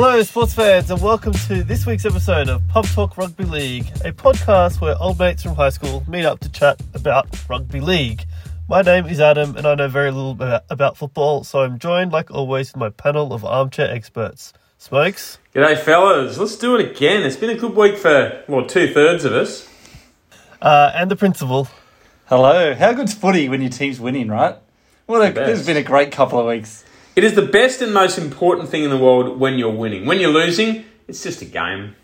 Hello, sports fans, and welcome to this week's episode of Pub Talk Rugby League, a podcast where old mates from high school meet up to chat about rugby league. My name is Adam, and I know very little about, about football, so I'm joined, like always, with my panel of armchair experts. Smokes, G'day, fellas. Let's do it again. It's been a good week for, well, two thirds of us. uh, and the principal. Hello. How good's footy when your team's winning, right? Well, the this has been a great couple of weeks. It is the best and most important thing in the world when you're winning. When you're losing, it's just a game.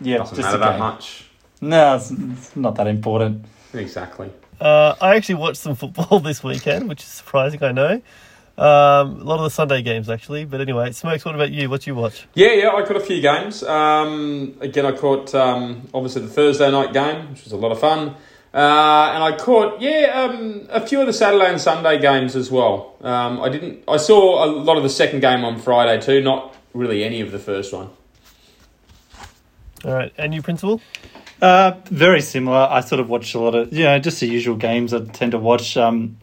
Yeah, Doesn't just matter a that much. No, it's, it's not that important. Exactly. Uh, I actually watched some football this weekend, which is surprising, I know. Um, a lot of the Sunday games, actually. But anyway, Smokes, what about you? What do you watch? Yeah, yeah, I caught a few games. Um, again, I caught um, obviously the Thursday night game, which was a lot of fun. Uh, and I caught, yeah, um, a few of the Saturday and Sunday games as well. Um, I didn't. I saw a lot of the second game on Friday too. Not really any of the first one. All right, and you, principal? Uh, very similar. I sort of watched a lot of, you know, just the usual games. I tend to watch um,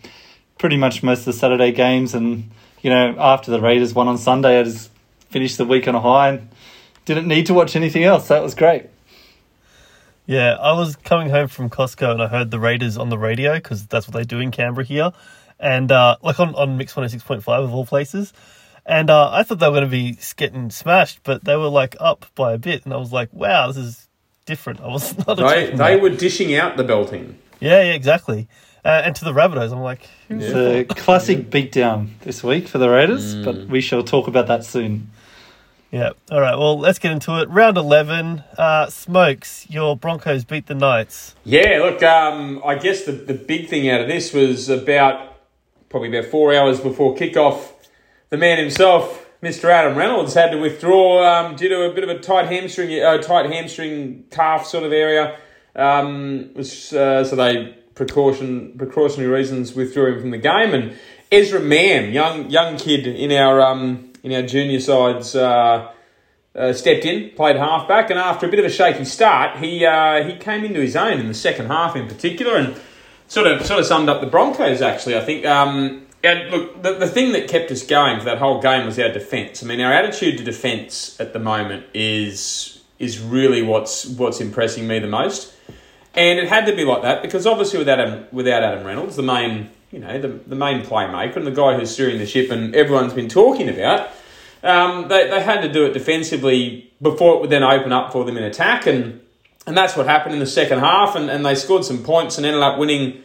pretty much most of the Saturday games. And, you know, after the Raiders won on Sunday, I just finished the week on a high and didn't need to watch anything else. That was great. Yeah, I was coming home from Costco and I heard the Raiders on the radio because that's what they do in Canberra here, and uh, like on on Mix One Hundred Six Point Five of all places. And uh, I thought they were going to be getting smashed, but they were like up by a bit, and I was like, "Wow, this is different." I was not They they that. were dishing out the belting. Yeah, yeah, exactly. Uh, and to the Rabbitohs, I'm like, who's It's a classic beatdown this week for the Raiders, but we shall talk about that soon. Yeah. All right. Well, let's get into it. Round eleven. Uh, Smokes, your Broncos beat the Knights. Yeah, look, um, I guess the, the big thing out of this was about probably about four hours before kickoff, the man himself, Mr. Adam Reynolds, had to withdraw um, due to a bit of a tight hamstring, uh, tight hamstring calf sort of area. Um, was, uh, so they precaution precautionary reasons withdrew him from the game, and Ezra Mam, young young kid in our um, in our junior sides. Uh, uh, stepped in, played halfback, and after a bit of a shaky start, he uh, he came into his own in the second half, in particular, and sort of sort of summed up the Broncos. Actually, I think. Um, and look, the, the thing that kept us going for that whole game was our defence. I mean, our attitude to defence at the moment is is really what's what's impressing me the most, and it had to be like that because obviously without Adam, without Adam Reynolds, the main you know the, the main playmaker and the guy who's steering the ship, and everyone's been talking about. Um, they, they had to do it defensively before it would then open up for them in attack, and and that's what happened in the second half, and, and they scored some points and ended up winning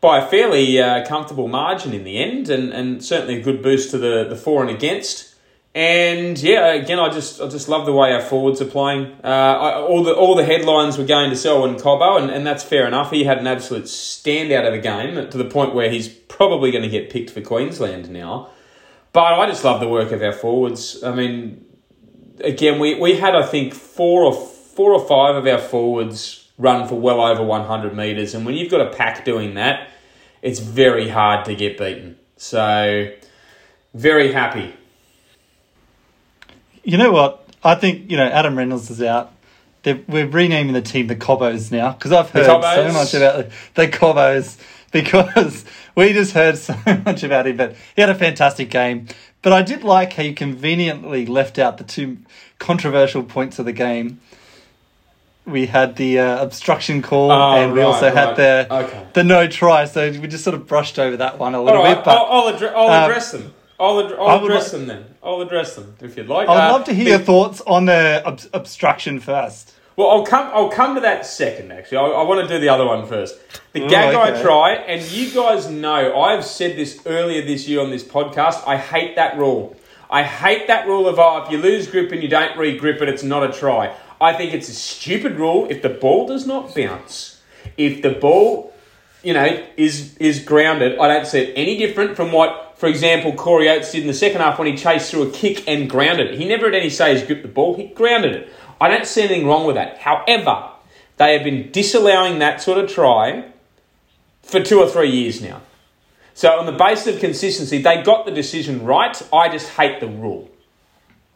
by a fairly uh, comfortable margin in the end, and, and certainly a good boost to the, the for and against. And yeah, again, I just I just love the way our forwards are playing. Uh, I, all the all the headlines were going to Selwyn Cobbo, and, and that's fair enough. He had an absolute standout of a game to the point where he's probably going to get picked for Queensland now. But I just love the work of our forwards. I mean, again, we, we had I think four or four or five of our forwards run for well over one hundred meters, and when you've got a pack doing that, it's very hard to get beaten. So, very happy. You know what? I think you know Adam Reynolds is out. They're, we're renaming the team the Cobbos now because I've heard so much about the, the Cobbos because we just heard so much about him. But he had a fantastic game. But I did like how you conveniently left out the two controversial points of the game. We had the uh, obstruction call, Oh, and we right, also had right. the Okay. the no try. So we just sort of brushed over that one a little right, bit. But I'll, I'll, addre- I'll um, address them. I'll, ad- I'll address like- them then. I'll address them if you'd like. I would Uh, love to hear the- your thoughts on the ob- obstruction first. Well, I'll come. I'll come to that second. Actually, I, I want to do the other one first. The Oh, gag I try, and you guys know, I've said this earlier this year on this podcast. I hate that rule. I hate that rule of oh, if you lose grip and you don't re-grip it, it's not a try. I think it's a stupid rule. If the ball does not bounce, if the ball, you know, is is grounded, I don't see it any different from what, for example, Corey Oates did in the second half when he chased through a kick and grounded it. He never at any stage gripped the ball. He grounded it. I don't see anything wrong with that. However, they have been disallowing that sort of try for two or three years now. So, on the basis of consistency, they got the decision right. I just hate the rule.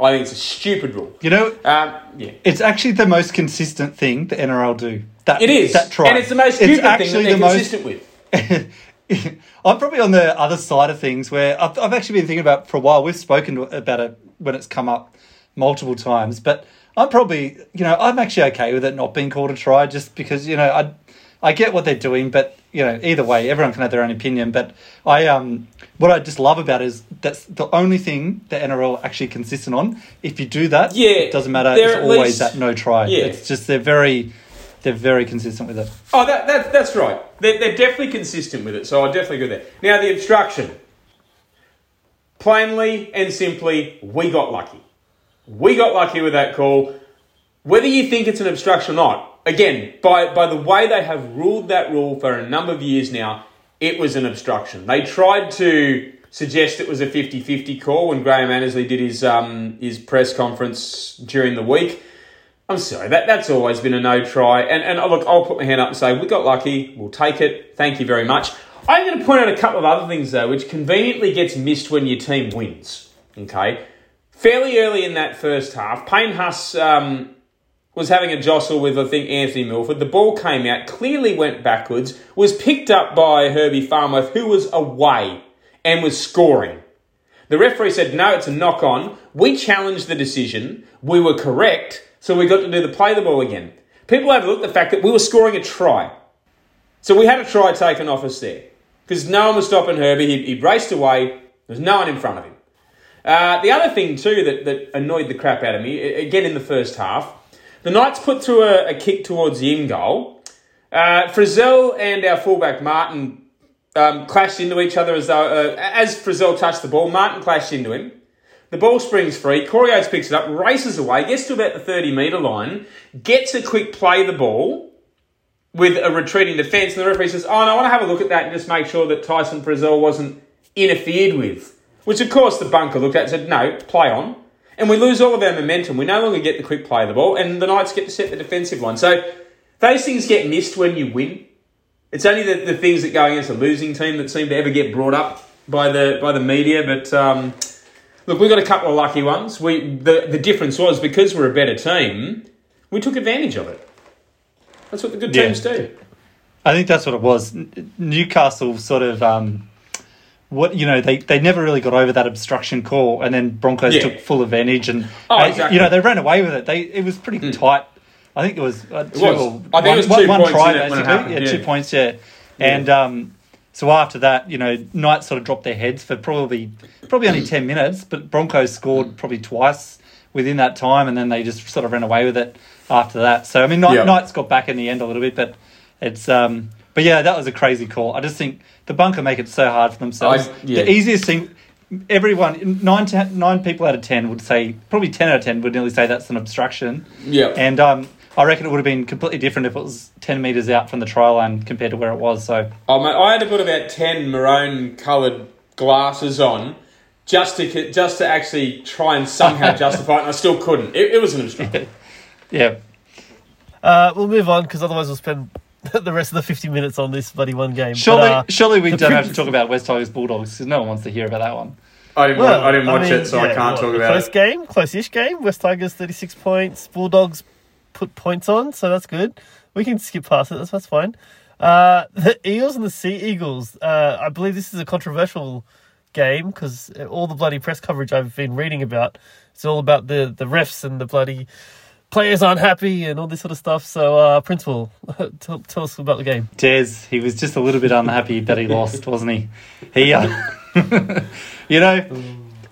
I think it's a stupid rule. You know, Um, yeah. It's actually the most consistent thing the NRL do. That It is. that try, And it's the most stupid thing that they're consistent with. I'm probably on the other side of things where I've, I've actually been thinking about for a while. We've spoken about it when it's come up multiple times. But I'm probably, you know, I'm actually okay with it not being called a try, just because you know I, I get what they're doing, but you know, either way, everyone can have their own opinion. But I, um, what I just love about it is that's the only thing the NRL actually consistent on. If you do that, Yeah, it doesn't matter. It's always least- that no try. Yeah. It's just they're very, they're very consistent with it. Oh, that, that that's right. They're, they're definitely consistent with it, so I definitely agree there. Now, the obstruction. Plainly and simply, we got lucky. We got lucky with that call. Whether you think it's an obstruction or not, again, by, by the way they have ruled that rule for a number of years now, it was an obstruction. They tried to suggest it was a 50 50 call when Graham Annesley did his, um, his press conference during the week. I'm sorry, that, that's always been a no try. And, and oh, look, I'll put my hand up and say, we got lucky, we'll take it, thank you very much. I'm going to point out a couple of other things, though, which conveniently gets missed when your team wins. Okay? Fairly early in that first half, Payne Haas um, was having a jostle with, I think, Anthony Milford. The ball came out, clearly went backwards, was picked up by Herbie Farnworth, who was away and was scoring. The referee said, no, it's a knock on. We challenged the decision. We were correct. So we got to do the play the ball again. People overlooked the fact that we were scoring a try. So we had a try taken off us there. Because no one was stopping Herbie. He'd, he'd raced away. There was no one in front of him. Uh, the other thing, too, that, that annoyed the crap out of me, again in the first half, the Knights put through a, a kick towards the in goal. Uh, Frizell and our fullback Martin um, clashed into each other as though, uh, as Frizell touched the ball, Martin clashed into him. The ball springs free. Corey Oates picks it up, races away, gets to about the 30 metre line, gets a quick play the ball with a retreating defence, and the referee says, Oh, no, I want to have a look at that and just make sure that Tyson Frizell wasn't interfered with. Which, of course, the bunker looked at and said, No, play on. And we lose all of our momentum. We no longer get the quick play of the ball, and the Knights get to set the defensive line. So those things get missed when you win. It's only the, the things that go against a losing team that seem to ever get brought up by the by the media. But um, look, we got a couple of lucky ones. We the the difference was because we're a better team, we took advantage of it. That's what the good Yeah. teams do. I think that's what it was. Newcastle sort of, um, what you know, they, they never really got over that obstruction call, and then Broncos Yeah. took full advantage, and Oh, exactly. you know they ran away with it. They it was pretty tight. I think it was uh, two was. or I think it was one- two one points try in it when it basically. yeah, yeah. two points. Yeah, and um, so after that, you know, Knights sort of dropped their heads for probably probably only ten minutes, but Broncos scored probably twice within that time, and then they just sort of ran away with it after that. So I mean, Knight. Knights got back in the end a little bit, but it's um, but yeah, that was a crazy call. I just think the bunker make it so hard for themselves. I- yeah. The easiest thing. Everyone, nine, to, nine people out of ten would say, probably ten out of ten would nearly say that's an obstruction. Yeah. And um, I reckon it would have been completely different if it was 10 metres out from the try line compared to where it was. So, Oh, mate, I had to put about ten maroon coloured glasses on just to just to actually try and somehow justify it, and I still couldn't. It, it was an obstruction. yeah. Uh, we'll move on because otherwise we'll spend the rest of the 50 minutes on this bloody one game. But, Surely, uh, surely we don't have to talk about West Tigers Bulldogs because no one wants to hear about that one. I didn't well, wa- I didn't watch mean, it, so I can't what, talk a about close it. game, close-ish game. West Tigers 36 points. Bulldogs put points on, so that's good. We can skip past it. That's, that's fine. Uh, the Eagles and the Sea Eagles. Uh, I believe this is a controversial game because all the bloody press coverage I've been reading about, it's all about the the refs and the bloody players aren't happy and all this sort of stuff. So, uh, Principal, tell, tell us about the game. Des, he was just a little bit unhappy that he lost, wasn't he? He, uh, you know,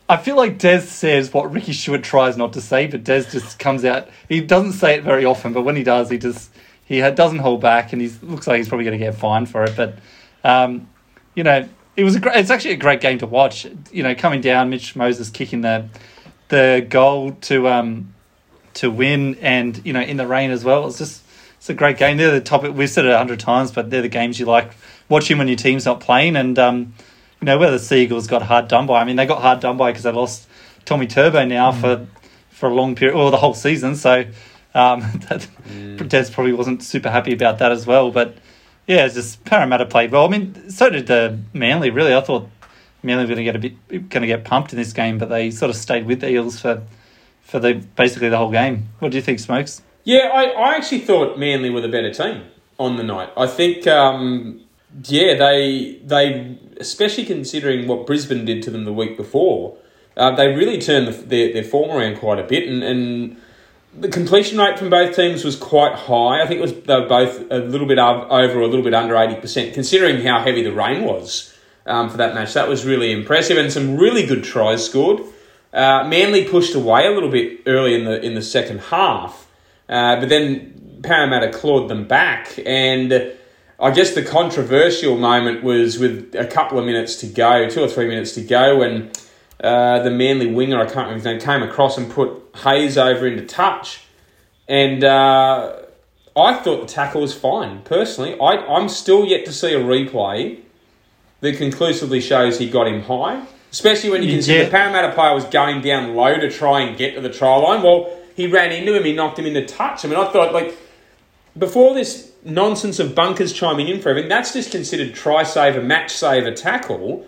I feel like Des says what Ricky Stuart tries not to say, but Des just comes out. He doesn't say it very often, but when he does, he just he doesn't hold back, and he looks like he's probably going to get fined for it. But um, you know, it was a great. It's actually a great game to watch. You know, coming down, Mitch Moses kicking the the goal to um to win, and you know, in the rain as well. It's just it's a great game. They're the topic. We've said it a hundred times, but they're the games you like watching when your team's not playing. And um, you know, where the Seagulls got hard done by. I mean, they got hard done by because they lost Tommy Turbo now for for a long period, or the whole season. So um, that, Des probably wasn't super happy about that as well. But yeah, it's just Parramatta played well. I mean, so did the Manly. Really, I thought Manly were going to get a bit going to get pumped in this game, but they sort of stayed with the Eels for for the basically the whole game. What do you think, Smokes? Yeah, I, I actually thought Manly were the better team on the night. I think, um, yeah, they they especially considering what Brisbane did to them the week before, Uh, they really turned the, their, their form around quite a bit, and, and the completion rate from both teams was quite high. I think it was they were both a little bit over or a little bit under eighty percent, considering how heavy the rain was um, for that match. That was really impressive, and some really good tries scored. Uh, Manly pushed away a little bit early in the in the second half, uh, but then Parramatta clawed them back, and I guess the controversial moment was with a couple of minutes to go, two or three minutes to go, when uh, the Manly winger, I can't remember his name, came across and put Hayes over into touch. And uh, I thought the tackle was fine, personally. I, I'm still yet to see a replay that conclusively shows he got him high, especially when you consider Yeah. the Parramatta player was going down low to try and get to the try line. Well, he ran into him, he knocked him into touch. I mean, I thought, like, before this nonsense of bunkers chiming in for everything, that's just considered try saver, match saver tackle.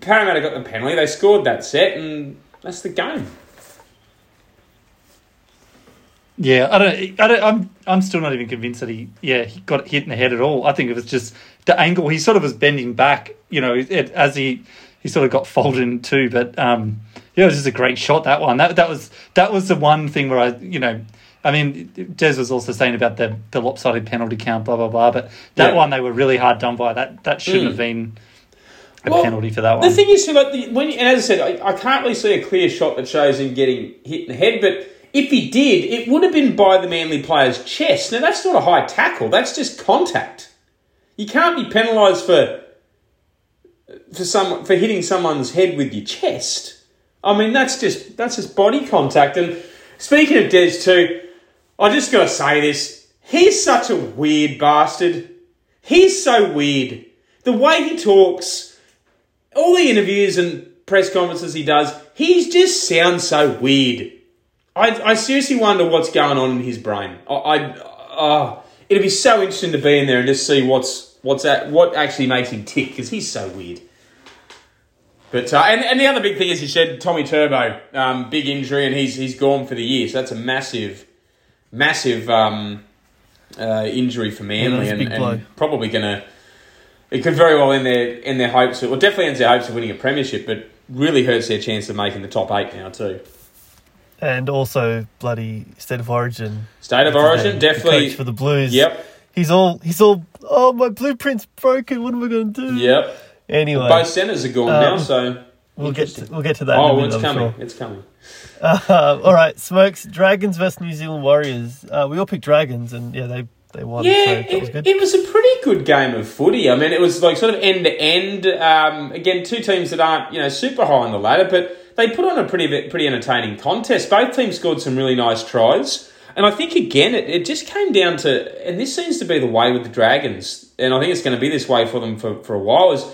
Parramatta got the penalty, they scored that set, and that's the game. Yeah, I don't. I don't. I'm. I'm still not even convinced that he. Yeah, he got hit in the head at all. I think it was just the angle. He sort of was bending back. You know, it, as he he sort of got folded in two. But um, yeah, it was just a great shot. That one. That that was that was the one thing where I. You know. I mean, Des was also saying about the, the lopsided penalty count, blah blah blah. But that Yeah. one they were really hard done by. That that shouldn't Mm. have been a Well, penalty for that one. The thing is, like the, when and as I said, I, I can't really see a clear shot that shows him getting hit in the head. But if he did, it would have been by the Manly player's chest. Now that's not a high tackle; that's just contact. You can't be penalised for for some for hitting someone's head with your chest. I mean, that's just that's just body contact. And speaking of Des too, I just got to say this: he's such a weird bastard. He's so weird. The way he talks, all the interviews and press conferences he does, he just sounds so weird. I, I seriously wonder what's going on in his brain. I, I uh, it'd be so interesting to be in there and just see what's what's at, what actually makes him tick because he's so weird. But uh, and, and the other big thing is he said Tommy Turbo, um, big injury and he's he's gone for the year. So that's a massive, massive um, uh, injury for Manly a and, and probably gonna. It could very well end their end their hopes. Of, Well, definitely ends their hopes of winning a premiership, but really hurts their chance of making the top eight now too. And also bloody state of origin. State of origin, definitely. The for the Blues. Yep, He's all he's all oh my blueprint's broken. What am I going to do? yep. Anyway, Both centres are gone Um, now, so we'll get to, we'll get to that. in a oh, minute, it's coming. sure. It's coming. Uh, all right, smokes. Dragons versus New Zealand Warriors. Uh, we all picked dragons, and yeah, they they won. Yeah, so that was it, good. it was a pretty good game of footy. I mean, it was like sort of end to end. Um, Again, two teams that aren't you know super high on the ladder, but they put on a pretty pretty entertaining contest. Both teams scored some really nice tries, and I think again it, it just came down to, and this seems to be the way with the Dragons, and I think it's going to be this way for them for, for a while. Is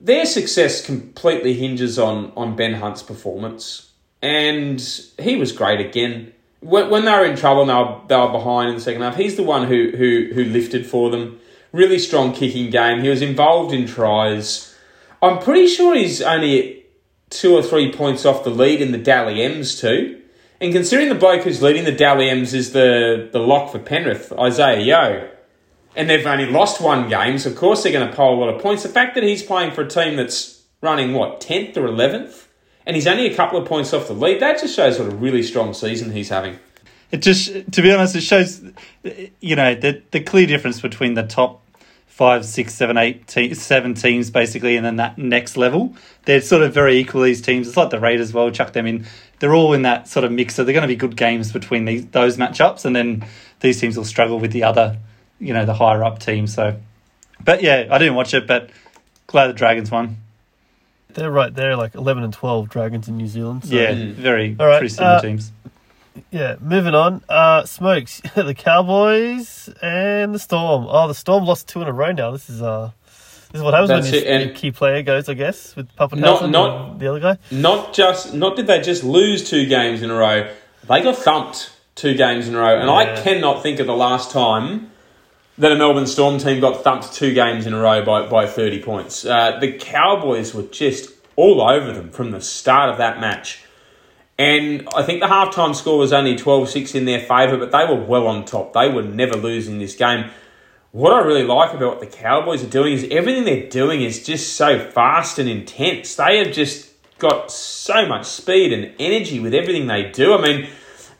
their success completely hinges on on Ben Hunt's performance, and he was great again. When, when they were in trouble, and they were, they were behind in the second half. He's the one who who who lifted for them. Really strong kicking game. He was involved in tries. I'm pretty sure he's only two or three points off the lead in the Dally M's too. And considering the bloke who's leading the Dally M's is the, the lock for Penrith, Isaah Yeo, and they've only lost one game, so of course they're going to poll a lot of points. The fact that he's playing for a team that's running, what, 10th or 11th, and he's only a couple of points off the lead, that just shows what a really strong season he's having. It just, to be honest, it shows, you know, the the clear difference between the top five, six, seven, eight, te- seven teams basically, and then that next level. They're sort of very equal. These teams, it's like the Raiders. Well, chuck them in. They're all in that sort of mix. So they're going to be good games between these those matchups, and then these teams will struggle with the other, you know, the higher up team. So, but yeah, I didn't watch it, but glad the Dragons won. They're right there, like eleven and twelve Dragons in New Zealand. So, yeah, Mm. very All right, pretty similar uh, teams. yeah. Moving on. Uh, smokes. the Cowboys and the Storm. Oh, the Storm lost two in a row now. This is uh, this is what happens That's when it, your, and- your key player goes. I guess with Papa Not- not- and the other guy. Not just, not did they just lose two games in a row, they got thumped two games in a row. And I cannot think of the last time that a Melbourne Storm team got thumped two games in a row by, by 30 points. Uh, the Cowboys were just all over them from the start of that match. And I think the halftime score was only 12 6 in their favour, but they were well on top. They were never losing this game. What I really like about what the Cowboys are doing is everything they're doing is just so fast and intense. They have just got so much speed and energy with everything they do. I mean,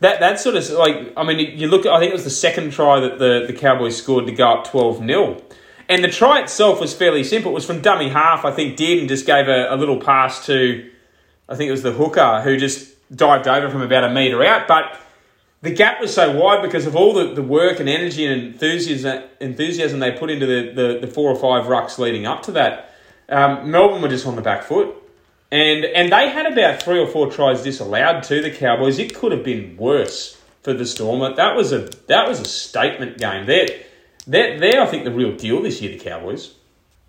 that that sort of like I mean, you look. I think it was the second try that the the Cowboys scored to go up twelve 0 and the try itself was fairly simple. It was from dummy half. I think Dearden just gave a, a little pass to, I think it was the hooker who just dived over from about a metre out. But the gap was so wide because of all the, the work and energy and enthusiasm, enthusiasm they put into the, the, the four or five rucks leading up to that. Um, Melbourne were just on the back foot. And and they had about three or four tries disallowed to the Cowboys. It could have been worse for the Storm. That was a that was a statement game. They're, they're, they're I think, the real deal this year, the Cowboys.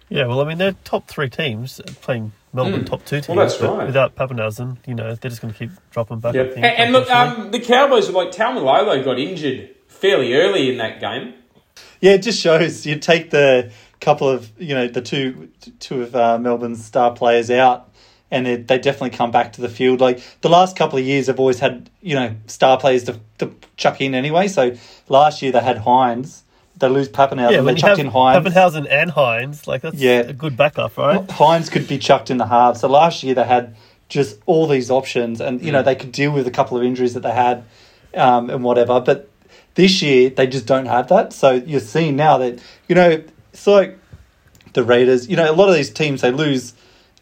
Yeah, well, I mean, they're top three teams playing Melbourne Mm. top two teams. Well, that's right. Without Papenhuyzen, you know, they're just going to keep dropping back. I Yep. think, And, and look, um, the Cowboys, like Taumalolo got injured fairly early in that game. Yeah, it just shows you take the couple of you know the two two of uh, Melbourne's star players out, and they, they definitely come back to the field. Like the last couple of years, have always had you know star players to, to chuck in anyway. So last year they had Hynes. They lose Papenhuyzen. yeah, they chucked have in Hynes. Papenhuyzen and Hynes, like that's Yeah. a good backup, right? Hynes could be chucked in the half. So last year they had just all these options, and you know they could deal with a couple of injuries that they had um, and whatever. But this year they just don't have that. So you're seeing now that you know it's like the Raiders. You know a lot of these teams they lose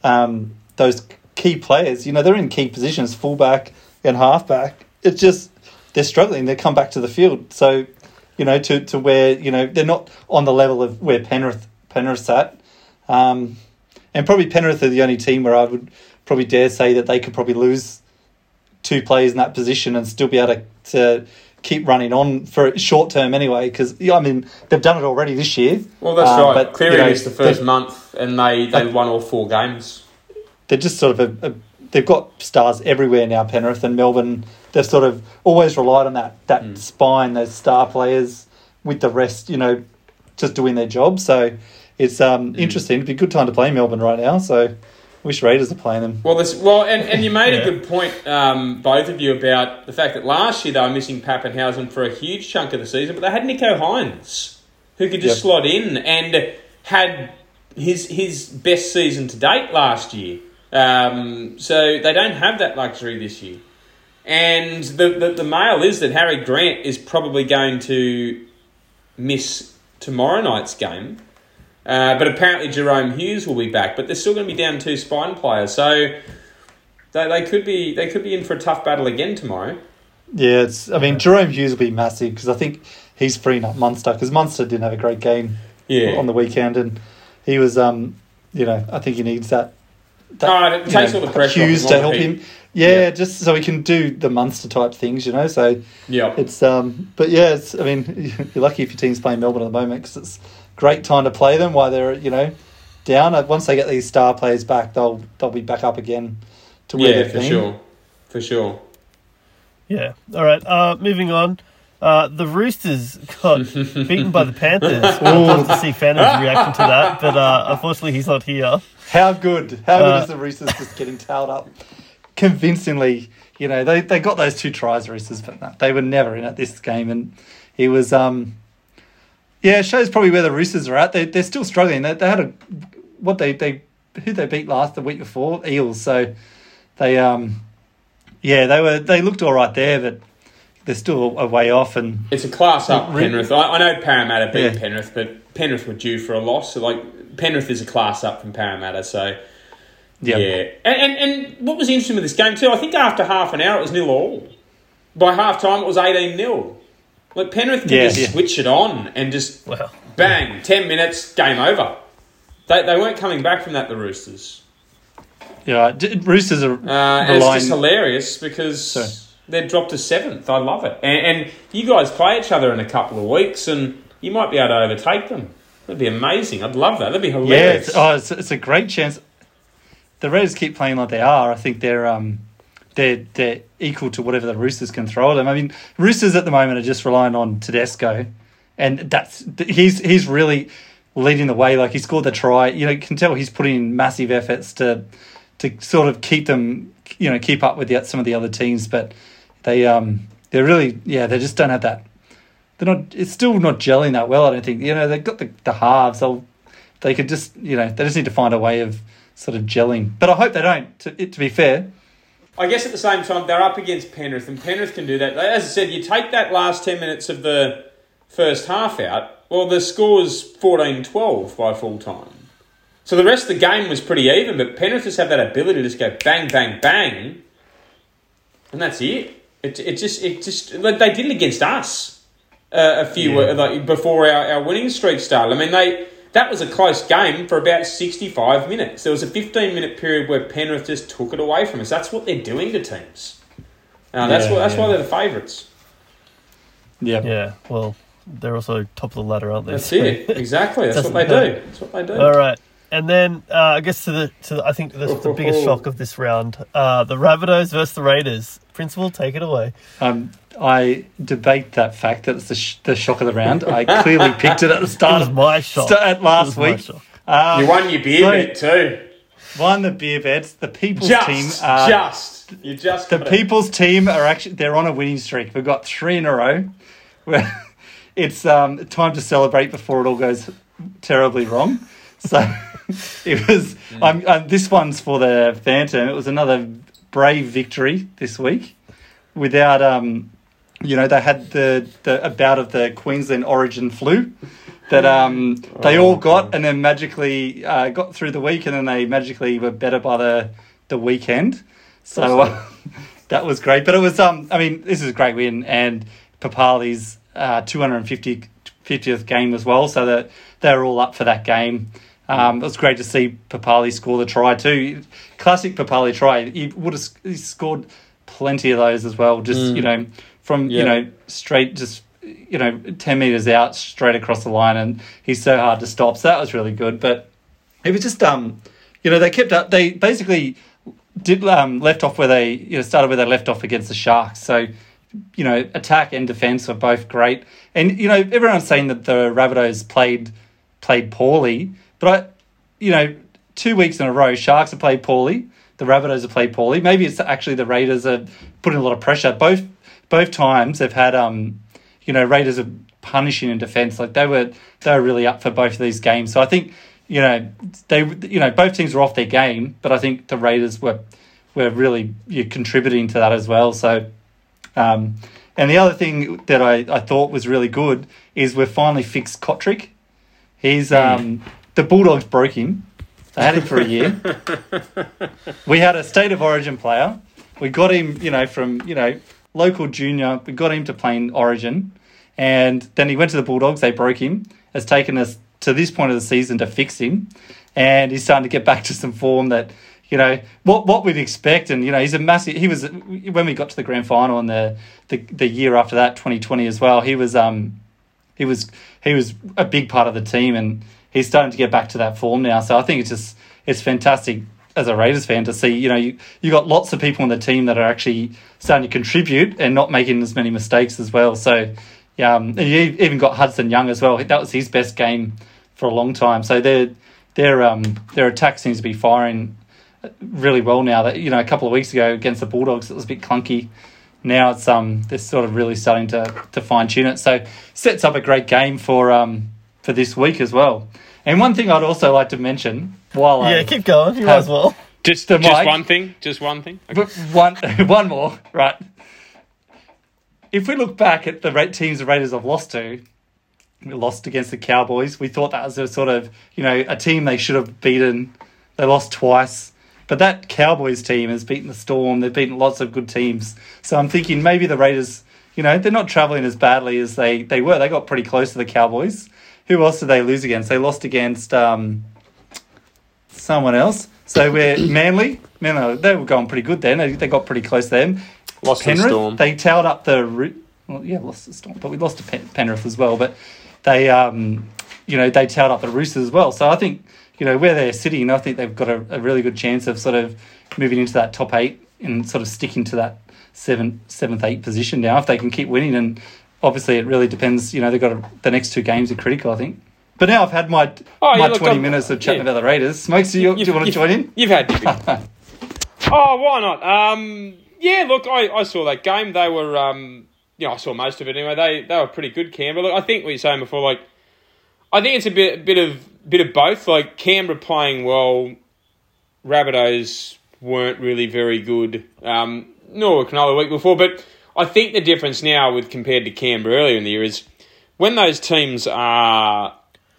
um, those key players. You know they're in key positions, fullback and halfback. It's just they're struggling. They come back to the field. So you know to to where you know they're not on the level of where Penrith Penrith's at. Um, and probably Penrith are the only team where I would probably dare say that they could probably lose two players in that position and still be able to, to keep running on for short term anyway. Because yeah, I mean they've done it already this year. Well, that's Um, right. but, Cleary you know, missed the first month, and they, they won all four games. They're just sort of a, a they've got stars everywhere now. Penrith and Melbourne. They've sort of always relied on that that Mm. spine, those star players, with the rest, you know, just doing their job. So it's um, Mm. interesting. It'd be a good time to play Melbourne right now. So wish Raiders are playing them. Well, this, well, and, and you made Yeah. a good point, um, both of you, about the fact that last year they were missing Papenhuyzen for a huge chunk of the season, but they had Nicho Hynes, who could just Yep. slot in and had his his best season to date last year. Um, so they don't have that luxury this year. And the, the, the mail is that Harry Grant is probably going to miss tomorrow night's game. Uh, but apparently Jahrome Hughes will be back, but they're still going to be down two spine players, so they, they could be they could be in for a tough battle again tomorrow. Yeah, it's. I mean, Jahrome Hughes will be massive because I think he's freeing up Munster because Munster didn't have a great game Yeah, on the weekend, and he was. Um, you know, I think he needs that. That Oh, it you takes know, all the pressure off to help the him. Yeah, Yeah. just so he can do the monster type things, you know. So yeah. it's. Um, but yeah, it's. I mean, you're lucky if your team's playing Melbourne at the moment because it's great time to play them while they're you know down. Uh, Once they get these star players back, they'll they'll be back up again to where Yeah, they've for been. sure, for sure. Yeah. All right. Uh, moving on. Uh, the Roosters got beaten by the Panthers. I'd love to see Fannin's reaction to that, but uh, unfortunately he's not here. How good? How good Uh, is the Roosters just getting tailed up convincingly? You know, they, they got those two tries, Roosters, but no, they were never in at this game. And he was, um, yeah, it shows probably where the Roosters are at. They, they're still struggling. They, they had a, what they, they, who they beat last the week before? Eels. So they, um, yeah, they were, they looked all right there, but they're still a way off. And It's a class up Penrith. I, I know Parramatta beat Yeah. Penrith, but Penrith were due for a loss. So like Penrith is a class up from Parramatta. So yeah, yeah, and, and and what was interesting with this game too? I think after half an hour it was nil all. By half time it was eighteen 0 Like Penrith could Yeah, just yeah. switch it on and just Wow. bang, ten minutes, game over. They, they weren't coming back from that. The Roosters. yeah. D- Roosters are Uh, it's just hilarious because Sorry. they're dropped to seventh. I love it. And, and you guys play each other in a couple of weeks, and you might be able to overtake them. That'd be amazing. I'd love that. That'd be Yeah, hilarious. it's, oh, it's, it's a great chance. The Raiders keep playing like they are. I think they're um, they're they're equal to whatever the Roosters can throw at them. I mean, Roosters at the moment are just relying on Tedesco, and that's he's he's really leading the way. Like he scored the try. You know, you can tell he's putting in massive efforts to to sort of keep them, you know, keep up with the, some of the other teams. But they um they're really yeah they just don't have that. They're not. It's still not gelling that well. I don't think. You know, they've got the the halves. They'll they could just you know they just need to find a way of sort of gelling. But I hope they don't. To, to be fair, I guess at the same time they're up against Penrith, and Penrith can do that. As I said, you take that last ten minutes of the first half out. Well, the score's 14-12 by full time. So the rest of the game was pretty even, but Penrith just have that ability to just go bang, bang, bang, and that's it. It, it just it just like they did it against us uh, a few Yeah. like before our, our winning streak started. I mean they that was a close game for about sixty five minutes. There was a fifteen minute period where Penrith just took it away from us. That's what they're doing to teams. Uh, that's Yeah, what that's yeah. why they're the favourites. yeah. Yeah, well, they're also top of the ladder, aren't they? That's So- it. Exactly. That's what they Doesn't do. That's what they do. All right. And then uh, I guess to the to the, I think the, the biggest shock of this round, uh, the Rabbitohs versus the Raiders. Principal, take it away. Um, I debate that fact that it's the, sh- the shock of the round. I clearly picked it at the That start was of my shock. st- at last week. Um, You won your beer so- bet too. won the beer beds. The people's Just, team. Are, just. You just. the got it. people's team are actually they're on a winning streak. We've got three in a row. Where it's um, time to celebrate before it all goes terribly wrong. So it was. I'm, uh, this one's for the Phantom. It was another brave victory this week. Without um, you know, they had the the a bout of the Queensland Origin flu that um they all got, and then magically uh, got through the week, and then they magically were better by the the weekend. So uh, that was great. But it was um I mean this is a great win and Papali's uh 250 50th game as well. So that they're all up for that game. Um, it was great to see Papali score the try too. Classic Papali try. He would have he scored plenty of those as well. Just you know from Yeah. you know straight just you know ten meters out straight across the line, and he's so hard to stop. So that was really good. But it was just um you know they kept up. They basically did um, left off where they you know started where they left off against the Sharks. So you know attack and defense were both great. And you know everyone's saying that the Rabbitohs played played poorly, but I you know two weeks in a row Sharks have played poorly. The Rabbitohs have played poorly. Maybe it's actually the Raiders are putting a lot of pressure. Both both times they've had um you know Raiders are punishing in defense. Like they were they were really up for both of these games. So I think you know they you know both teams were off their game, but I think the Raiders were were really you know, contributing to that as well. So um, and the other thing that I, I thought was really good is we've finally fixed Cotric. He's um, the Bulldogs broke him. They had him for a year. we had a state of origin player. We got him, you know, from you know local junior. We got him to play in Origin, and then he went to the Bulldogs. They broke him. It's taken us to this point of the season to fix him, and he's starting to get back to some form that you know what what we'd expect. And you know he's a massive. He was when we got to the grand final and the the, the year after that, twenty twenty as well. He was um he was he was a big part of the team, and he's starting to get back to that form now. So I think it's just it's fantastic as a Raiders fan to see. You know, you you got lots of people on the team that are actually starting to contribute and not making as many mistakes as well. So yeah, um, and you even got Hudson Young as well. That was his best game for a long time. So their their um their attack seems to be firing really well now. That you know a couple of weeks ago against the Bulldogs it was a bit clunky. Now it's um they're sort of really starting to to fine tune it. So sets up a great game for um for this week as well. And one thing I'd also like to mention while Yeah, I, keep going. You might as well. Just, The just mic. one thing. Just one thing. Okay. one one more right. If we look back at the ra- teams the Raiders have lost to, we lost against the Cowboys. We thought that was a sort of you know a team they should have beaten. They lost twice. But that Cowboys team has beaten the Storm. They've beaten lots of good teams. So I'm thinking maybe the Raiders, you know, they're not traveling as badly as they, they were. They got pretty close to the Cowboys. Who else did they lose against? They lost against um, someone else. So we're Manly. Manly, they were going pretty good then. They, they got pretty close to them. Lost to the Storm. they towed up the well, yeah, lost the Storm, but we lost to Pen- Penrith as well. But they, um, you know, they towed up the Roosters as well. So I think, you know, where they're sitting, I think they've got a, a really good chance of sort of moving into that top eight and sort of sticking to that seventh, seventh, eight position now if they can keep winning. And obviously, it really depends. You know, they've got a, the next two games are critical, I think. But now I've had my Oh, yeah, my look, twenty I'm- minutes of chatting yeah. about the Raiders. Smokes, do you, do you want to join in? You've had. oh, why not? Um, yeah, look, I, I saw that game. They were, um, you know, I saw most of it anyway. They they were pretty good, Canberra. Look, I think what you're saying before, like, I think it's a bit bit of bit of both. Like Canberra playing well, Rabbitohs weren't really very good, um, nor were Cronulla the week before. But I think the difference now with compared to Canberra earlier in the year is when those teams are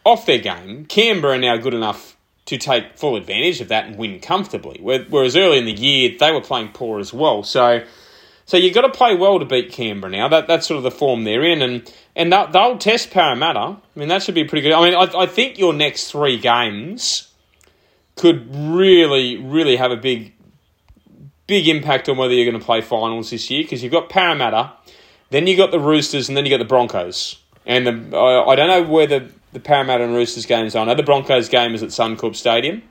off their game, Canberra are now good enough to take full advantage of that and win comfortably. Whereas early in the year they were playing poor as well. So so you've got to play well to beat Canberra now. That that's sort of the form they're in, and and they'll, they'll test Parramatta. I mean that should be pretty good. I mean I, I think your next three games could really really have a big big impact on whether you're going to play finals this year because you've got Parramatta, then you've got the Roosters, and then you've got the Broncos. And the, uh, I don't know where the, the Parramatta and Roosters games are. I know the Broncos game is at Suncorp Stadium,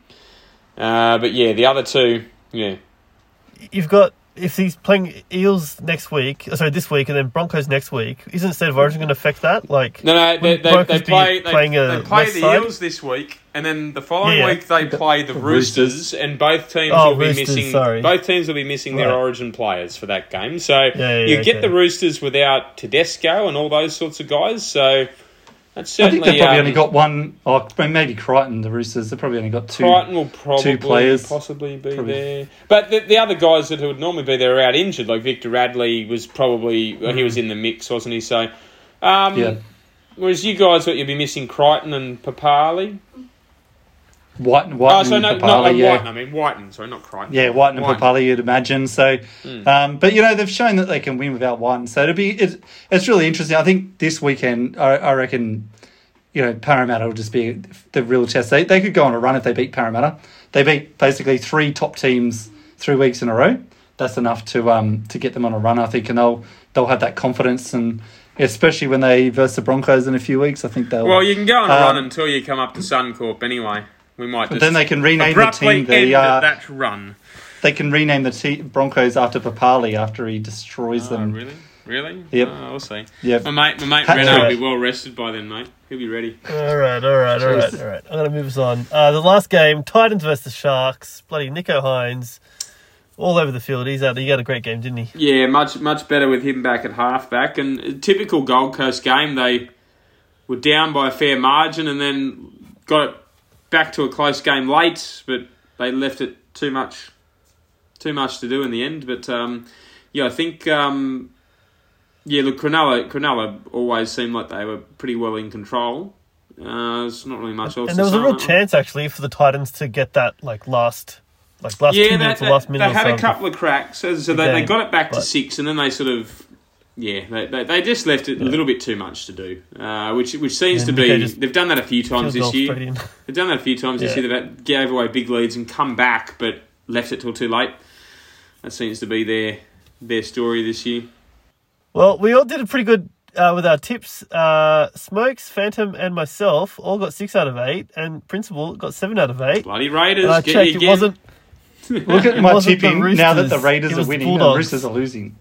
uh, but yeah, the other two, yeah. You've got if he's playing Eels next week, uh, sorry, this week, and then Broncos next week, isn't State of Origin going to affect that? Like, no, no, they, they, they play, they, playing they play the side? Eels this week, and then the following yeah, yeah. week they play the, the Roosters, Roosters, and both teams oh, will be Roosters, missing. Sorry. Both teams will be missing right. their Origin players for that game. So yeah, you get okay. the Roosters without Tedesco and all those sorts of guys. So that's certainly, I think they've probably um, only got one. Oh, maybe Crichton, the Roosters. They've probably only got two. Crichton will probably two players. possibly be probably. there. But the, the, other guys that would normally be there are out injured. Like Victor Radley was probably mm. he was mm. in the mix, wasn't he? So, um, yeah. Whereas you guys, what you'd be missing Crichton and Papalii. White, and White oh, so no, Papalii, not, yeah. Wighton, I mean Wighton, sorry, not Crichton. Yeah, Wighton and Wighton. Papalii, you'd imagine. So, mm. um, but you know they've shown that they can win without Wighton. So it'll be it, it's really interesting. I think this weekend, I, I reckon you know, Parramatta will just be the real test. They, they could go on a run if they beat Parramatta. They beat basically three top teams three weeks in a row. That's enough to um to get them on a run, I think, and they'll they'll have that confidence and especially when they verse the Broncos in a few weeks. I think they'll. Well, you can go on a um, run until you come up to Suncorp anyway. We might. then they can rename the team. The uh, that run. They can rename the te- Broncos after Papali after he destroys oh, them. Really? Really? Yep. Oh, we'll see. Yep. My mate, my mate Renault will be well rested by then, mate. He'll be ready. All right, all right, all right, all right. I'm going to move us on. Uh, the last game, Titans versus Sharks. Bloody Nicho Hynes, all over the field. He's out. He had a great game, didn't he? Yeah, much much better with him back at halfback. And typical Gold Coast game, they were down by a fair margin and then got it back to a close game late, but they left it too much, too much to do in the end. But um, yeah, I think. Um, yeah, look, Cronulla, Cronulla always seemed like they were pretty well in control. Uh, there's not really much else. And there was a real chance actually for the Titans to get that like last, like last yeah, two minutes, or last minute. They had a couple of cracks, so, so they, they, got it back to six, and then they sort of, yeah, they, they, they just left it yeah. a little bit too much to do, uh, which which seems to be. They've done that a few times this year. They've done that a few times yeah. this year. They've gave away big leads and come back, but left it till too late. That seems to be their their story this year. Well, we all did a pretty good uh, with our tips. Uh, Smokes, Phantom, and myself all got six out of eight, and Principal got seven out of eight. Bloody Raiders! And I checked, it wasn't. Look at my tipping now that the Raiders are winning and the Roosters are losing.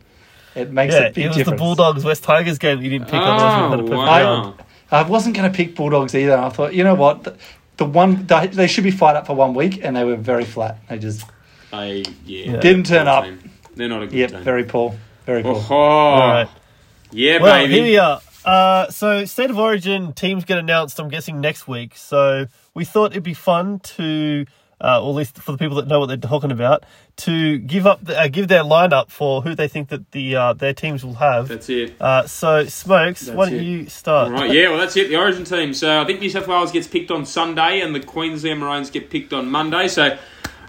It makes yeah, a big it was difference. the Bulldogs West Tigers game you didn't pick. Oh, wow. I, I wasn't going to pick Bulldogs either. I thought, you know what, the, the one the, they should be fired up for one week, and they were very flat. They just I yeah didn't turn up. Team. They're not a good yep, team. very poor. Very cool. Oh, All right. Yeah, well, baby. here we are. Uh, so, State of Origin teams get announced, I'm guessing, next week. So, we thought it'd be fun to, uh, or at least for the people that know what they're talking about, to give up, the, uh, give their lineup for who they think that the uh, their teams will have. That's it. Uh, so, Smokes, that's why don't it. you start? All right, yeah, well, that's it. The Origin team. So, I think New South Wales gets picked on Sunday, and the Queensland Maroons get picked on Monday. So,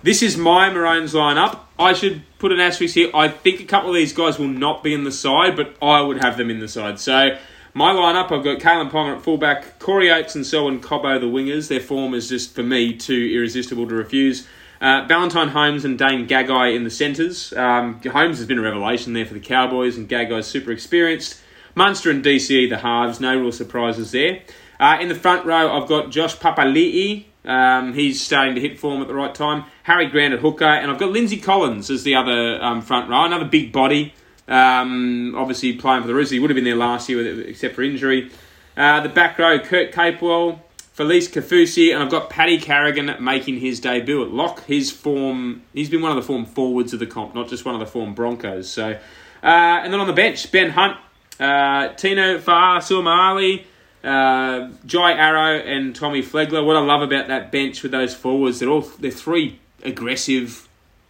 this is my Maroons lineup. I should put an asterisk here. I think a couple of these guys will not be in the side, but I would have them in the side. So my lineup, I've got Kalyn Ponga at fullback, Corey Oates and Selwyn Cobbo the wingers. Their form is just for me too irresistible to refuse. Uh, Valentine Holmes and Dane Gagai in the centres. Um, Holmes has been a revelation there for the Cowboys, and Gagai's super experienced. Munster and DCE the halves, no real surprises there. Uh, in the front row, I've got Josh Papali'i um, he's starting to hit form at the right time. Harry Grant at hooker, and I've got Lindsay Collins as the other um, front row, another big body. Um, obviously playing for the Roosters, he would have been there last year, except for injury. Uh, the back row, Kurt Capewell, Felise Kaufusi, and I've got Paddy Carrigan making his debut at lock. His form, he's been one of the form forwards of the comp, not just one of the form Broncos. So, uh, and then on the bench, Ben Hunt, uh, Tino Fa'asuamaleaui, uh, Jai Arrow and Tommy Flegler. What I love about that bench with those forwards, they're all they're three aggressive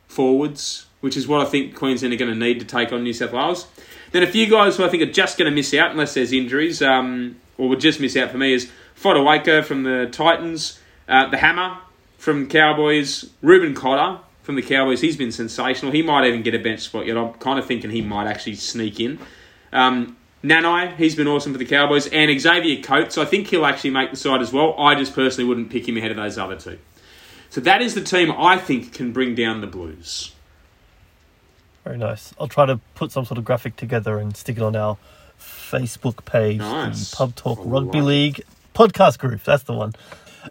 forwards, which is what I think Queensland are going to need to take on New South Wales. Then a few guys who I think are just going to miss out unless there's injuries, um, or would just miss out for me is Fotuaika from the Titans, uh, the Hammer from Cowboys, Reuben Cotter from the Cowboys. He's been sensational. He might even get a bench spot yet. I'm kind of thinking he might actually sneak in. Um, Nanai, he's been awesome for the Cowboys, and Xavier Coates. I think he'll actually make the side as well. I just personally wouldn't pick him ahead of those other two. So that is the team I think can bring down the Blues. Very nice. I'll try to put some sort of graphic together and stick it on our Facebook page, Nice. the Pub Talk I Rugby like. League podcast group. That's the one.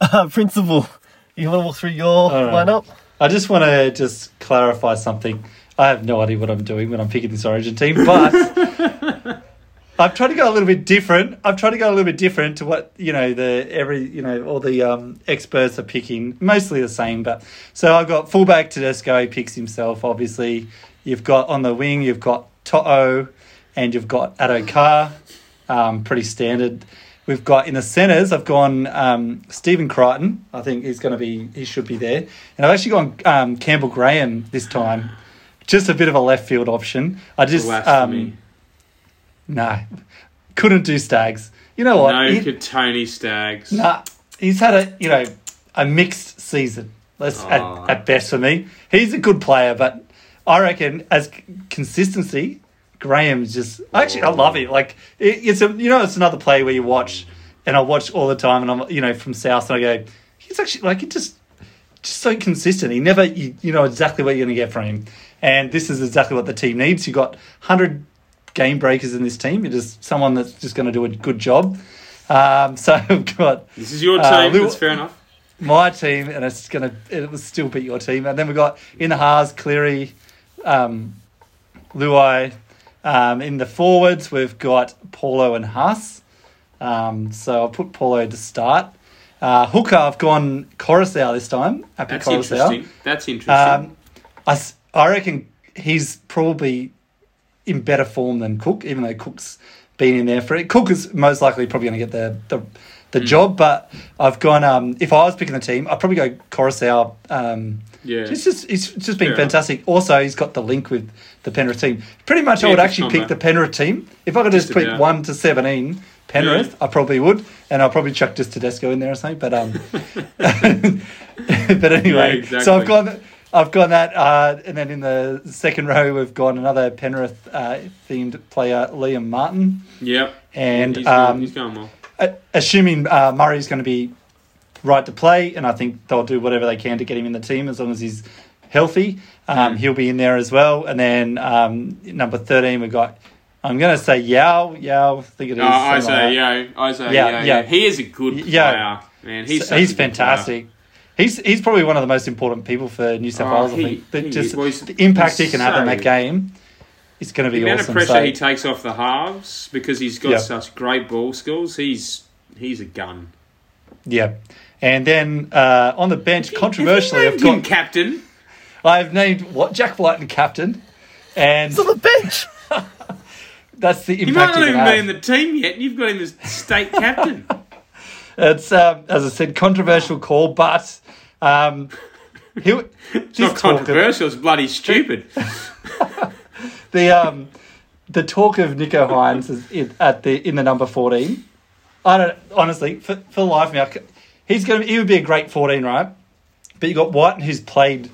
Uh, Principal, you want to walk through your All right. lineup? I just want to just clarify something. I have no idea what I'm doing when I'm picking this Origin team, but I've tried to go a little bit different. I've tried to go a little bit different to what you know the every you know all the um, experts are picking. Mostly the same, but so I've got fullback Tedesco. He picks himself. Obviously, you've got on the wing. You've got To'o, and you've got Addo-Carr. Um, pretty standard. We've got in the centres. I've gone um, Stephen Crichton. I think he's going to be. He should be there. And I've actually gone um, Campbell Graham this time. Just a bit of a left field option. I just um, no, couldn't do Staggs. You know what? no, He- could Tony Staggs. Nah, he's had a you know a mixed season. Let's Oh. at, at best for me. He's a good player, but I reckon as c- consistency, Graham's just actually I love it. Like it, it's a you know it's another play where you watch and I watch all the time, and I'm you know from South, and I go he's actually like it just just so consistent. He never you, you know exactly what you're going to get from him, and this is exactly what the team needs. You have got hundred game breakers in this team. It is someone that's just going to do a good job. Um, so we've got This is your team. Uh, Lou- That's fair enough. my team, and it's gonna it will still beat your team. And then we've got in the halves Cleary, um, Luai. Um, in the forwards, we've got Paulo and Haas. Um, so I'll put Paulo to start. Uh, hooker, I've gone Koroisau this time. Happy That's Koroisau. interesting. That's interesting. Um, I, I reckon he's probably in better form than Cook, even though Cook's been in there for it. Cook is most likely probably going to get the the, the job, but I've gone. Um, if I was picking the team, I'd probably go Koroisau. Um, yeah. it's just it's just been Fair fantastic. Also, he's got the link with the Penrith team. Pretty much, I would actually pick the Penrith team. If I could just, Just pick about. one to seventeen, Penrith, I probably would, and I'll probably chuck just Tedesco in there or something. But um, but anyway, Yeah, so I've exactly. gone. I've gone that, uh, and then in the second row we've gone another Penrith uh, themed player, Liam Martin, Yep. and he's, um, going, he's going well. uh, assuming uh, Murray's going to be right to play, and I think they'll do whatever they can to get him in the team as long as he's healthy. Um, Mm. He'll be in there as well. And then um, number thirteen, we've got. I'm going to say Yeo. Yeo, I think it is. Oh, something like Isaah, that. yeah, Isaah, Yeah. He is a good player, Yeah. man. He's So he's player. fantastic. He's he's probably one of the most important people for New South Oh, Wales. I think that just. Well, the impact he can have in that game is going to be The amount awesome. of pressure So- he takes off the halves because he's got Yeah. such great ball skills. He's he's a gun. yeah, and then uh, on the bench, controversially, I've named him got captain. I've named what Jack Wighton captain, and It's on the bench. that's the You might impact not even can be in the team yet, and you've got him as state captain. It's um, as I said, controversial call, but um, he, It's not controversial. It's bloody stupid. The um, the talk of Nicho Hynes is in, at the in the number fourteen. I don't honestly for for the life of me. I c he's going to he would be a great fourteen, right? But you got White, who's played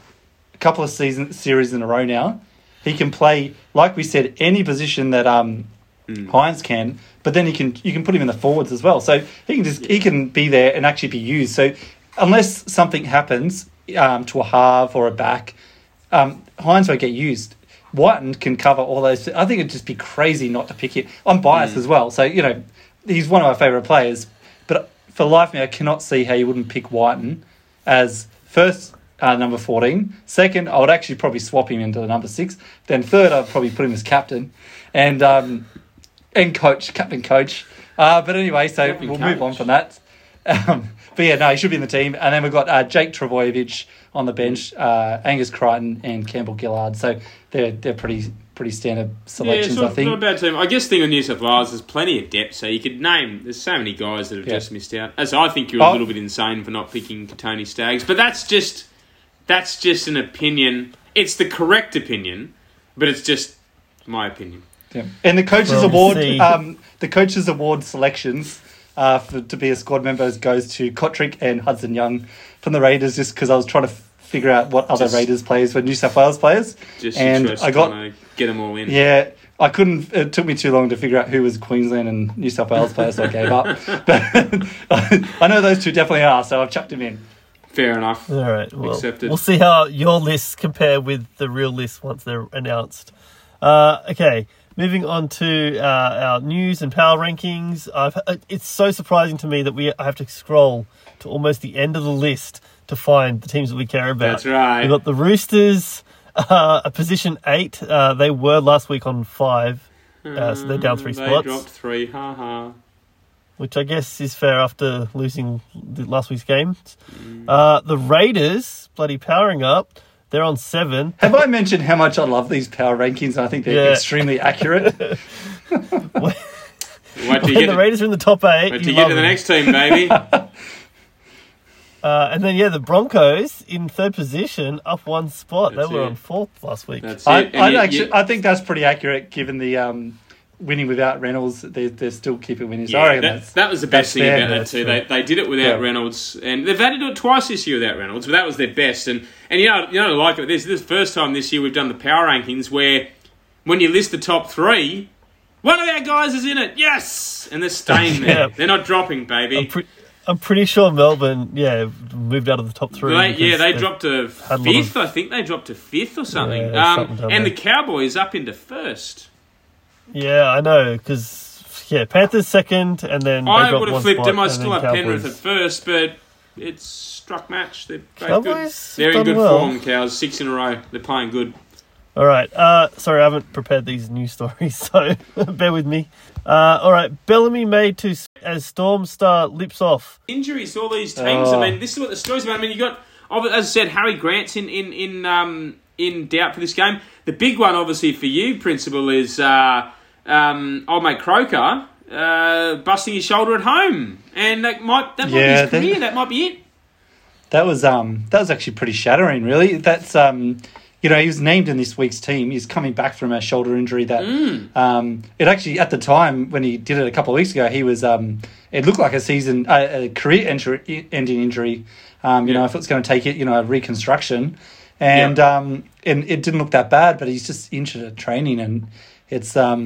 a couple of season series in a row now. He can play, like we said, any position that um, Hynes can. But then he can you can put him in the forwards as well. So he can just he can be there and actually be used. So unless something happens um, to a half or a back, um, Hynes won't get used. Wighton can cover all those. I think it'd just be crazy not to pick it. I'm biased as well, so you know he's one of my favourite players. For life me, I cannot see how you wouldn't pick Wighton as first uh, number 14. Second, I would actually probably swap him into the number six. Then third, I'd probably put him as captain and um, and coach, captain coach. Uh, but anyway, so Captain we'll move on from that. Um, but yeah, no, he should be in the team. And then we've got uh, Jake Trbojevic on the bench, uh, Angus Crichton, and Campbell Gillard. So they're they're pretty pretty standard Yeah, it's selections, not, I think. not a bad team. I guess the thing with New South Wales, there's plenty of depth, so you could name. There's so many guys that have Yeah. just missed out. As I think you're a Oh. little bit insane for not picking Tony Staggs, but that's just that's just an opinion. It's the correct opinion, but it's just my opinion. Yeah. And the coaches Well, award, um, the coaches award selections uh, for, to be a squad member goes to Cotric and Hudson Young from the Raiders, just because I was trying to f- figure out what other Just- Raiders players were New South Wales players, Just and I got to get them all in. yeah. I couldn't. It took me too long to figure out who was Queensland and New South Wales players, so I gave up. But I know those two definitely are, so I've chucked them in. Fair enough. All right. Well, Accepted. we'll see how your lists compare with the real list once they're announced. Uh, okay. Moving on to uh, our news and power rankings. I've, uh, it's so surprising to me that we I have to scroll to almost the end of the list to find the teams that we care about. That's right. We've got the Roosters, uh, a position eight. Uh, they were last week on five, uh, so they're down three they spots, dropped three. Ha ha. which I guess is fair after losing the last week's games. Uh, the Raiders, bloody powering up. They're on seven. Have I mentioned how much I love these power rankings? I think they're Yeah. extremely accurate. Wait till you When get, the Raiders are in the top eight, wait you till you get love to the them. next team, baby. Uh, and then yeah, the Broncos in third position, up one spot. That's they were it. on fourth last week. That's. I, I'd you- actually, you- I think that's pretty accurate given the um, winning without Reynolds. They, they're still keeping winning. So I Yeah, reckon that, that was the best thing about that too. They, they did it without Yeah. Reynolds, and they've had to do it twice this year without Reynolds, but that was their best. And and you know you know like it. This this first time this year we've done the power rankings where when you list the top three, one of our guys is in it. Yes, and they're staying there. Yeah. They're not dropping, I'm, baby. I'm pretty sure Melbourne, yeah, moved out of the top three. Yeah, they dropped to a fifth. of- I think they dropped to fifth or something. Yeah, um, something and the. Cowboys up into first. Yeah, I know because yeah, Panthers second, and then I would have flipped them. I still have Penrith at first, but it's struck match. They're both Cowboys good. They're in good well. form, cows. Six in a row. They're playing good. All right. Uh, sorry, I haven't prepared these news stories, so bear with me. Uh, all right. Bellamy made to as Storm Star lips off. Injuries, all these teams. Oh. I mean, this is what the story's about. I mean, you got, as I said, Harry Grant's in in in um, in doubt for this game. The big one, obviously, for you, principal, is uh, um, old mate Croker uh, busting his shoulder at home, and that might that might Yeah, be his they- career. That might be it. That was um that was actually pretty shattering, really. That's um you know he was named in this week's team. He's coming back from a shoulder injury that Mm. um it actually at the time when he did it a couple of weeks ago he was um it looked like a season a, a career injury, ending injury. Um you Yeah. know if it's going to take it you know a reconstruction, and um and it didn't look that bad, but he's just injured at training and it's um.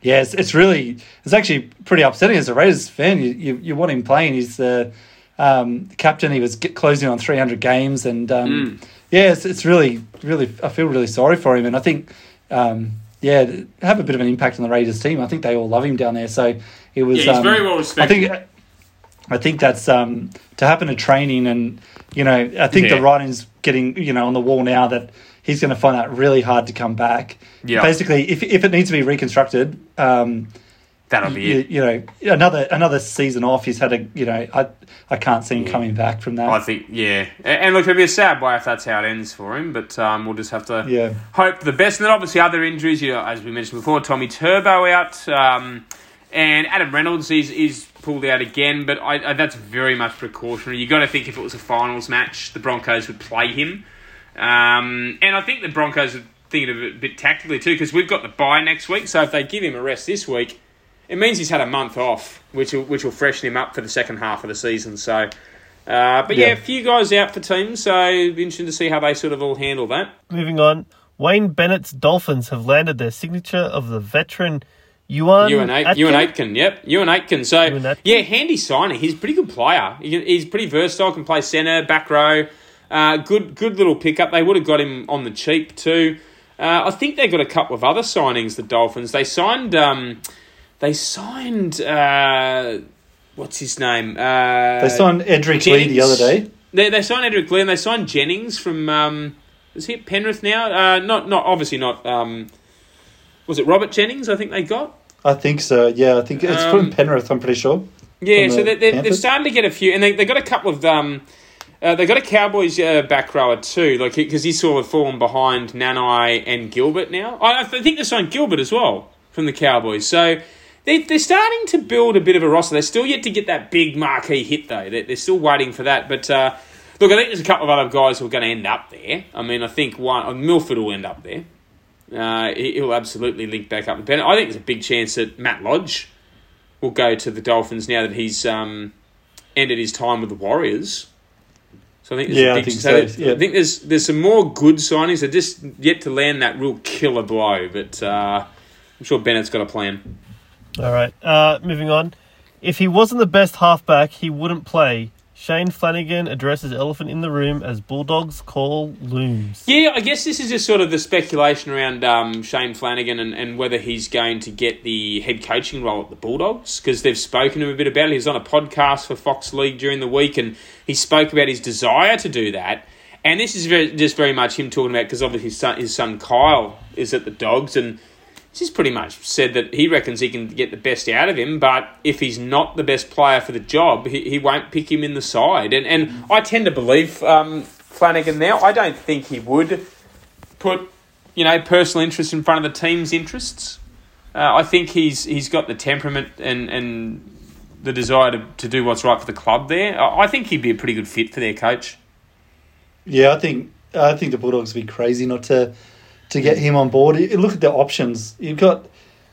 Yeah, it's, it's really it's actually pretty upsetting as a Raiders fan. You you, you want him playing. He's the um, captain. He was get, closing on 300 games, and um, Mm. Yeah, it's, it's really really. I feel really sorry for him, and I think um, yeah, have a bit of an impact on the Raiders team. I think they all love him down there. So it was. Yeah, he's um, very well respected. I think I think that's um, to happen at training, and you know, I think Yeah. the writing's getting you know on the wall now that he's going to find that really hard to come back. Yeah. Basically, if if it needs to be reconstructed, um, That'll be you, it. you know, another another season off. He's had a you know, I I can't see him coming back from that. I think, yeah. A- And look, it'll be a sad way if that's how it ends for him, but um, we'll just have to Yeah. hope the best. And then obviously other injuries, you know, as we mentioned before, Tommy Turbo out, um, and Adam Reynolds is, is pulled out again, but I, I, that's very much precautionary. you got to think if it was a finals match, the Broncos would play him. Um, and I think the Broncos are thinking of it a bit tactically too, because we've got the bye next week, so if they give him a rest this week, it means he's had a month off, which will, which will freshen him up for the second half of the season. So, uh, but yeah. Yeah. a few guys out for teams, so interesting to see how they sort of all handle that. Moving on. Wayne Bennett's Dolphins have landed their signature of the veteran Euan Euan, Aitken. Euan Aitken, yep. Euan Aitken. So, Euan Aitken. yeah, handy signing. He's a pretty good player. He- He's pretty versatile, can play centre, back row. Uh, good good little pickup. They would have got him on the cheap too. Uh, I think they got a couple of other signings, the Dolphins. They signed, um, they signed, uh, what's his name? Uh, they signed Edrick Lee the other day. They, they signed Edrick Lee and they signed Jennings from, um, is he at Penrith now? Uh, not, not obviously not, um, was it Robert Jennings I think they got? I think so. Yeah, I think it's Um, from Penrith. I'm pretty sure. Yeah, so the they're, they're, they're starting to get a few, and they they got a couple of um, uh, they got a Cowboys uh, back rower too, like because he's sort of fallen behind Nanai and Gilbert now. I, I think they signed Gilbert as well from the Cowboys, so. They, they're starting to build a bit of a roster. They're still yet to get that big marquee hit, though. They're, they're still waiting for that. But uh, Look, I think there's a couple of other guys who are going to end up there. I mean, I think one uh, Milford will end up there. Uh, he, he'll absolutely link back up with Bennett. I think there's a big chance that Matt Lodge will go to the Dolphins now that he's um, ended his time with the Warriors. So I think there's Yeah, a I big, think so so, yeah. I think there's there's some more good signings. They're just yet to land that real killer blow, but uh, I'm sure Bennett's got a plan. All right. Uh, moving on. If he wasn't the best halfback, he wouldn't play. Shane Flanagan addresses elephant in the room as Bulldogs call looms. Yeah, I guess this is just sort of the speculation around um, Shane Flanagan and, and whether he's going to get the head coaching role at the Bulldogs because they've spoken to him a bit about it. He was on a podcast for Fox League during the week and he spoke about his desire to do that. And this is very, just very much him talking about because obviously his son, his son Kyle is at the Dogs and he's pretty much said that he reckons he can get the best out of him, but if he's not the best player for the job, he, he won't pick him in the side. And and I tend to believe um, Flanagan now. I don't think he would put you know personal interest in front of the team's interests. Uh, I think he's he's got the temperament and and the desire to, to do what's right for the club there. I I think he'd be a pretty good fit for their coach. Yeah, I think I think the Bulldogs would be crazy not to to get him on board. You look at the options. You've got,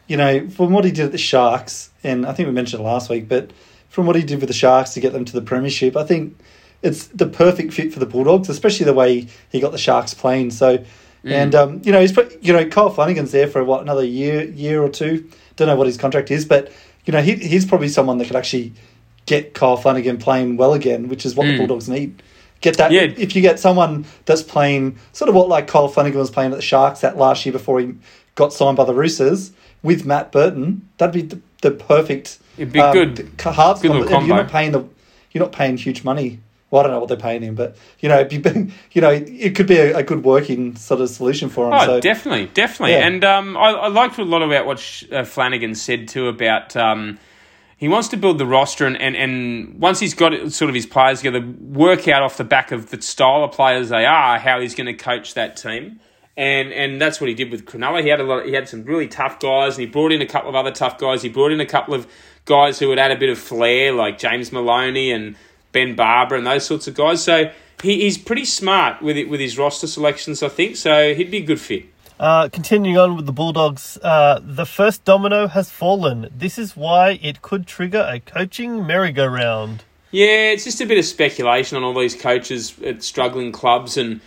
you know, from what he did at the Sharks, and I think we mentioned it last week, but from what he did with the Sharks to get them to the Premiership, I think it's the perfect fit for the Bulldogs, especially the way he got the Sharks playing. So, and um, you know, he's put, you know, Kyle Flanagan's there for what another year, year or two. Don't know what his contract is, but you know, he, he's probably someone that could actually get Kyle Flanagan playing well again, which is what the Mm. Bulldogs need. Get that Yeah. if you get someone that's playing sort of what like Kyle Flanagan was playing at the Sharks that last year before he got signed by the Roosters with Matt Burton, that'd be the, the perfect. It'd be good- Halves good little combo. You're not paying the, you're not paying huge money. Well, I don't know what they're paying him, but you know, it'd be, you know, it could be a, a good working sort of solution for him. Oh, so definitely, definitely. Yeah. And um, I, I liked a lot about what Sh- uh, Flanagan said too about um, he wants to build the roster and, and, and once he's got it, sort of his players together, work out off the back of the style of players they are, how he's going to coach that team. And and that's what he did with Cronulla. He had a lot. He had some really tough guys, and he brought in a couple of other tough guys. He brought in a couple of guys who would add a bit of flair, like James Maloney and Ben Barba and those sorts of guys. So he, he's pretty smart with it with his roster selections, I think. So he'd be a good fit. Uh, continuing on with the Bulldogs, uh, the first domino has fallen. This is why it could trigger a coaching merry-go-round. Yeah, it's just a bit of speculation on all these coaches at struggling clubs and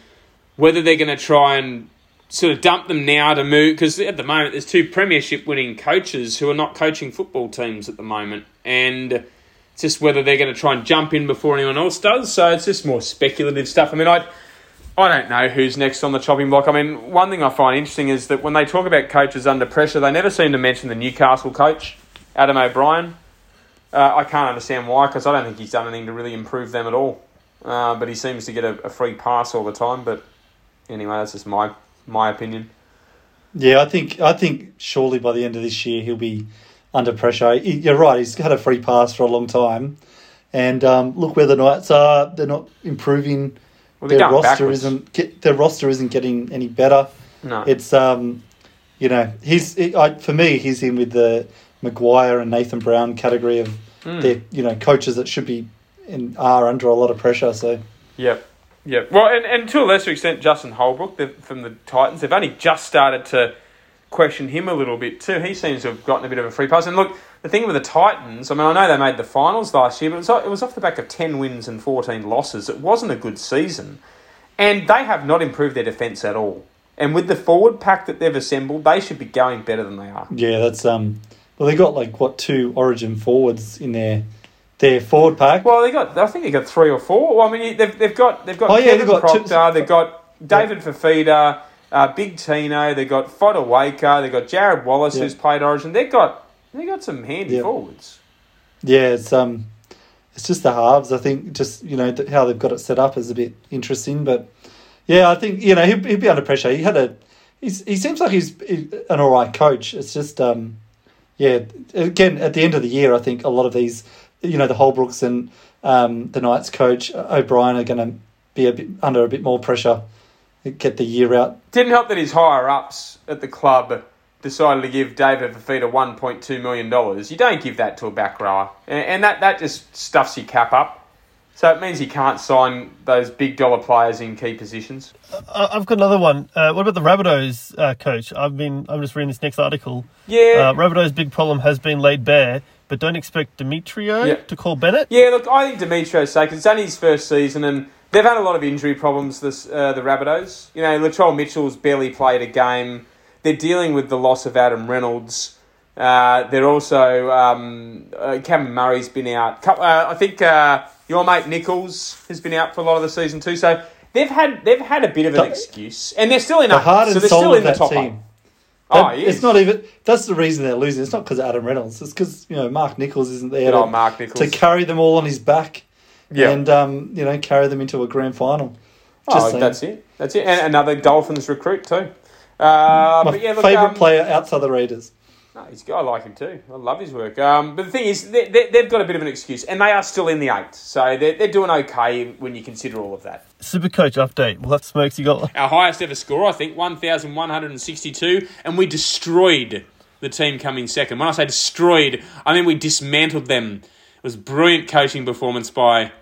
whether they're going to try and sort of dump them now to move. Because at the moment, there's two premiership winning coaches who are not coaching football teams at the moment. And it's just whether they're going to try and jump in before anyone else does. So it's just more speculative stuff. I mean, I. I don't know who's next on the chopping block. I mean, one thing I find interesting is that when they talk about coaches under pressure, they never seem to mention the Newcastle coach, Adam O'Brien. Uh, I can't understand why, because I don't think he's done anything to really improve them at all. Uh, but he seems to get a, a free pass all the time. But anyway, that's just my my opinion. Yeah, I think I think surely by the end of this year he'll be under pressure. He- You're right; he's had a free pass for a long time, and um, look where the Knights are. They're not improving. Well, their roster backwards. isn't get, their roster isn't getting any better. No. It's um, you know, he's it, I, for me he's in with the Maguire and Nathan Brown category of Hmm. the you know coaches that should be and are under a lot of pressure. So Yep. Yep. Well, and, and to a lesser extent, Justin Holbrook the, from the Titans, they've only just started to question him a little bit too. He seems to have gotten a bit of a free pass. And look, the thing with the Titans, I mean, I know they made the finals last year, but it was, it was off the back of 10 wins and 14 losses. It wasn't a good season. And they have not improved their defence at all. And with the forward pack that they've assembled, they should be going better than they are. yeah, that's um, well they got like what two Origin forwards in their their forward pack. Well, they got. I think they got three or four. Well, I mean, they've, they've got they've got Oh, yeah, Kevin they've got two- they've got David Fifita, uh, Big Tino, they've got Fotuaika, they've got Jarrod Wallace Yeah. who's played Origin. They've got they got some handy Yeah. forwards. Yeah, it's um, it's just the halves. I think just you know how they've got it set up is a bit interesting, but yeah, I think you know he'd, he'd be under pressure. He had a, he's, he seems like he's an all right coach. It's just um, yeah, again at the end of the year, I think a lot of these, you know, the Holbrooks and um, the Knights coach uh, O'Brien are going to be a bit under a bit more pressure, to get the year out. Didn't help that his higher ups at the club decided to give David Fifita one point two million dollars. You don't give that to a back rower, and, and that that just stuffs your cap up. So it means you can't sign those big dollar players in key positions. I've got another one. Uh, what about the Rabbitohs uh, coach? I've been. I'm just reading this next article. Yeah. Uh, Rabbitohs' big problem has been laid bare, but don't expect Demetriou Yeah. to call Bennett. Yeah, look, I think Demetriou's safe it's only his first season and they've had a lot of injury problems, this, uh, the Rabbitohs. You know, Latrell Mitchell's barely played a game. They're dealing with the loss of Adam Reynolds. Uh, they're also, um, uh, Cameron Murray's been out. Uh, I think uh, your mate Nicholls has been out for a lot of the season too. So they've had they've had a bit of an The- excuse. And they're still in The eight, heart so and they're soul still of in the that top team. Oh, it's not even. That's the reason they're losing. It's not because Adam Reynolds. It's because you know Mark Nicholls isn't there to, Mark Nicholls. to carry them all on his back Yeah. and um, you know carry them into a grand final. Just Oh, saying. that's it. That's it. And another Dolphins recruit too. Uh, My but yeah, look, favorite um, player outside the Raiders. No, he's good. I like him too. I love his work. Um, but the thing is, they, they, they've got a bit of an excuse, and they are still in the eight, so they're, they're doing okay when you consider all of that. Super coach update. We'll have smokes. You got. Our highest ever score, I think, one thousand one hundred and sixty-two, and we destroyed the team coming second. When I say destroyed, I mean we dismantled them. It was brilliant coaching performance by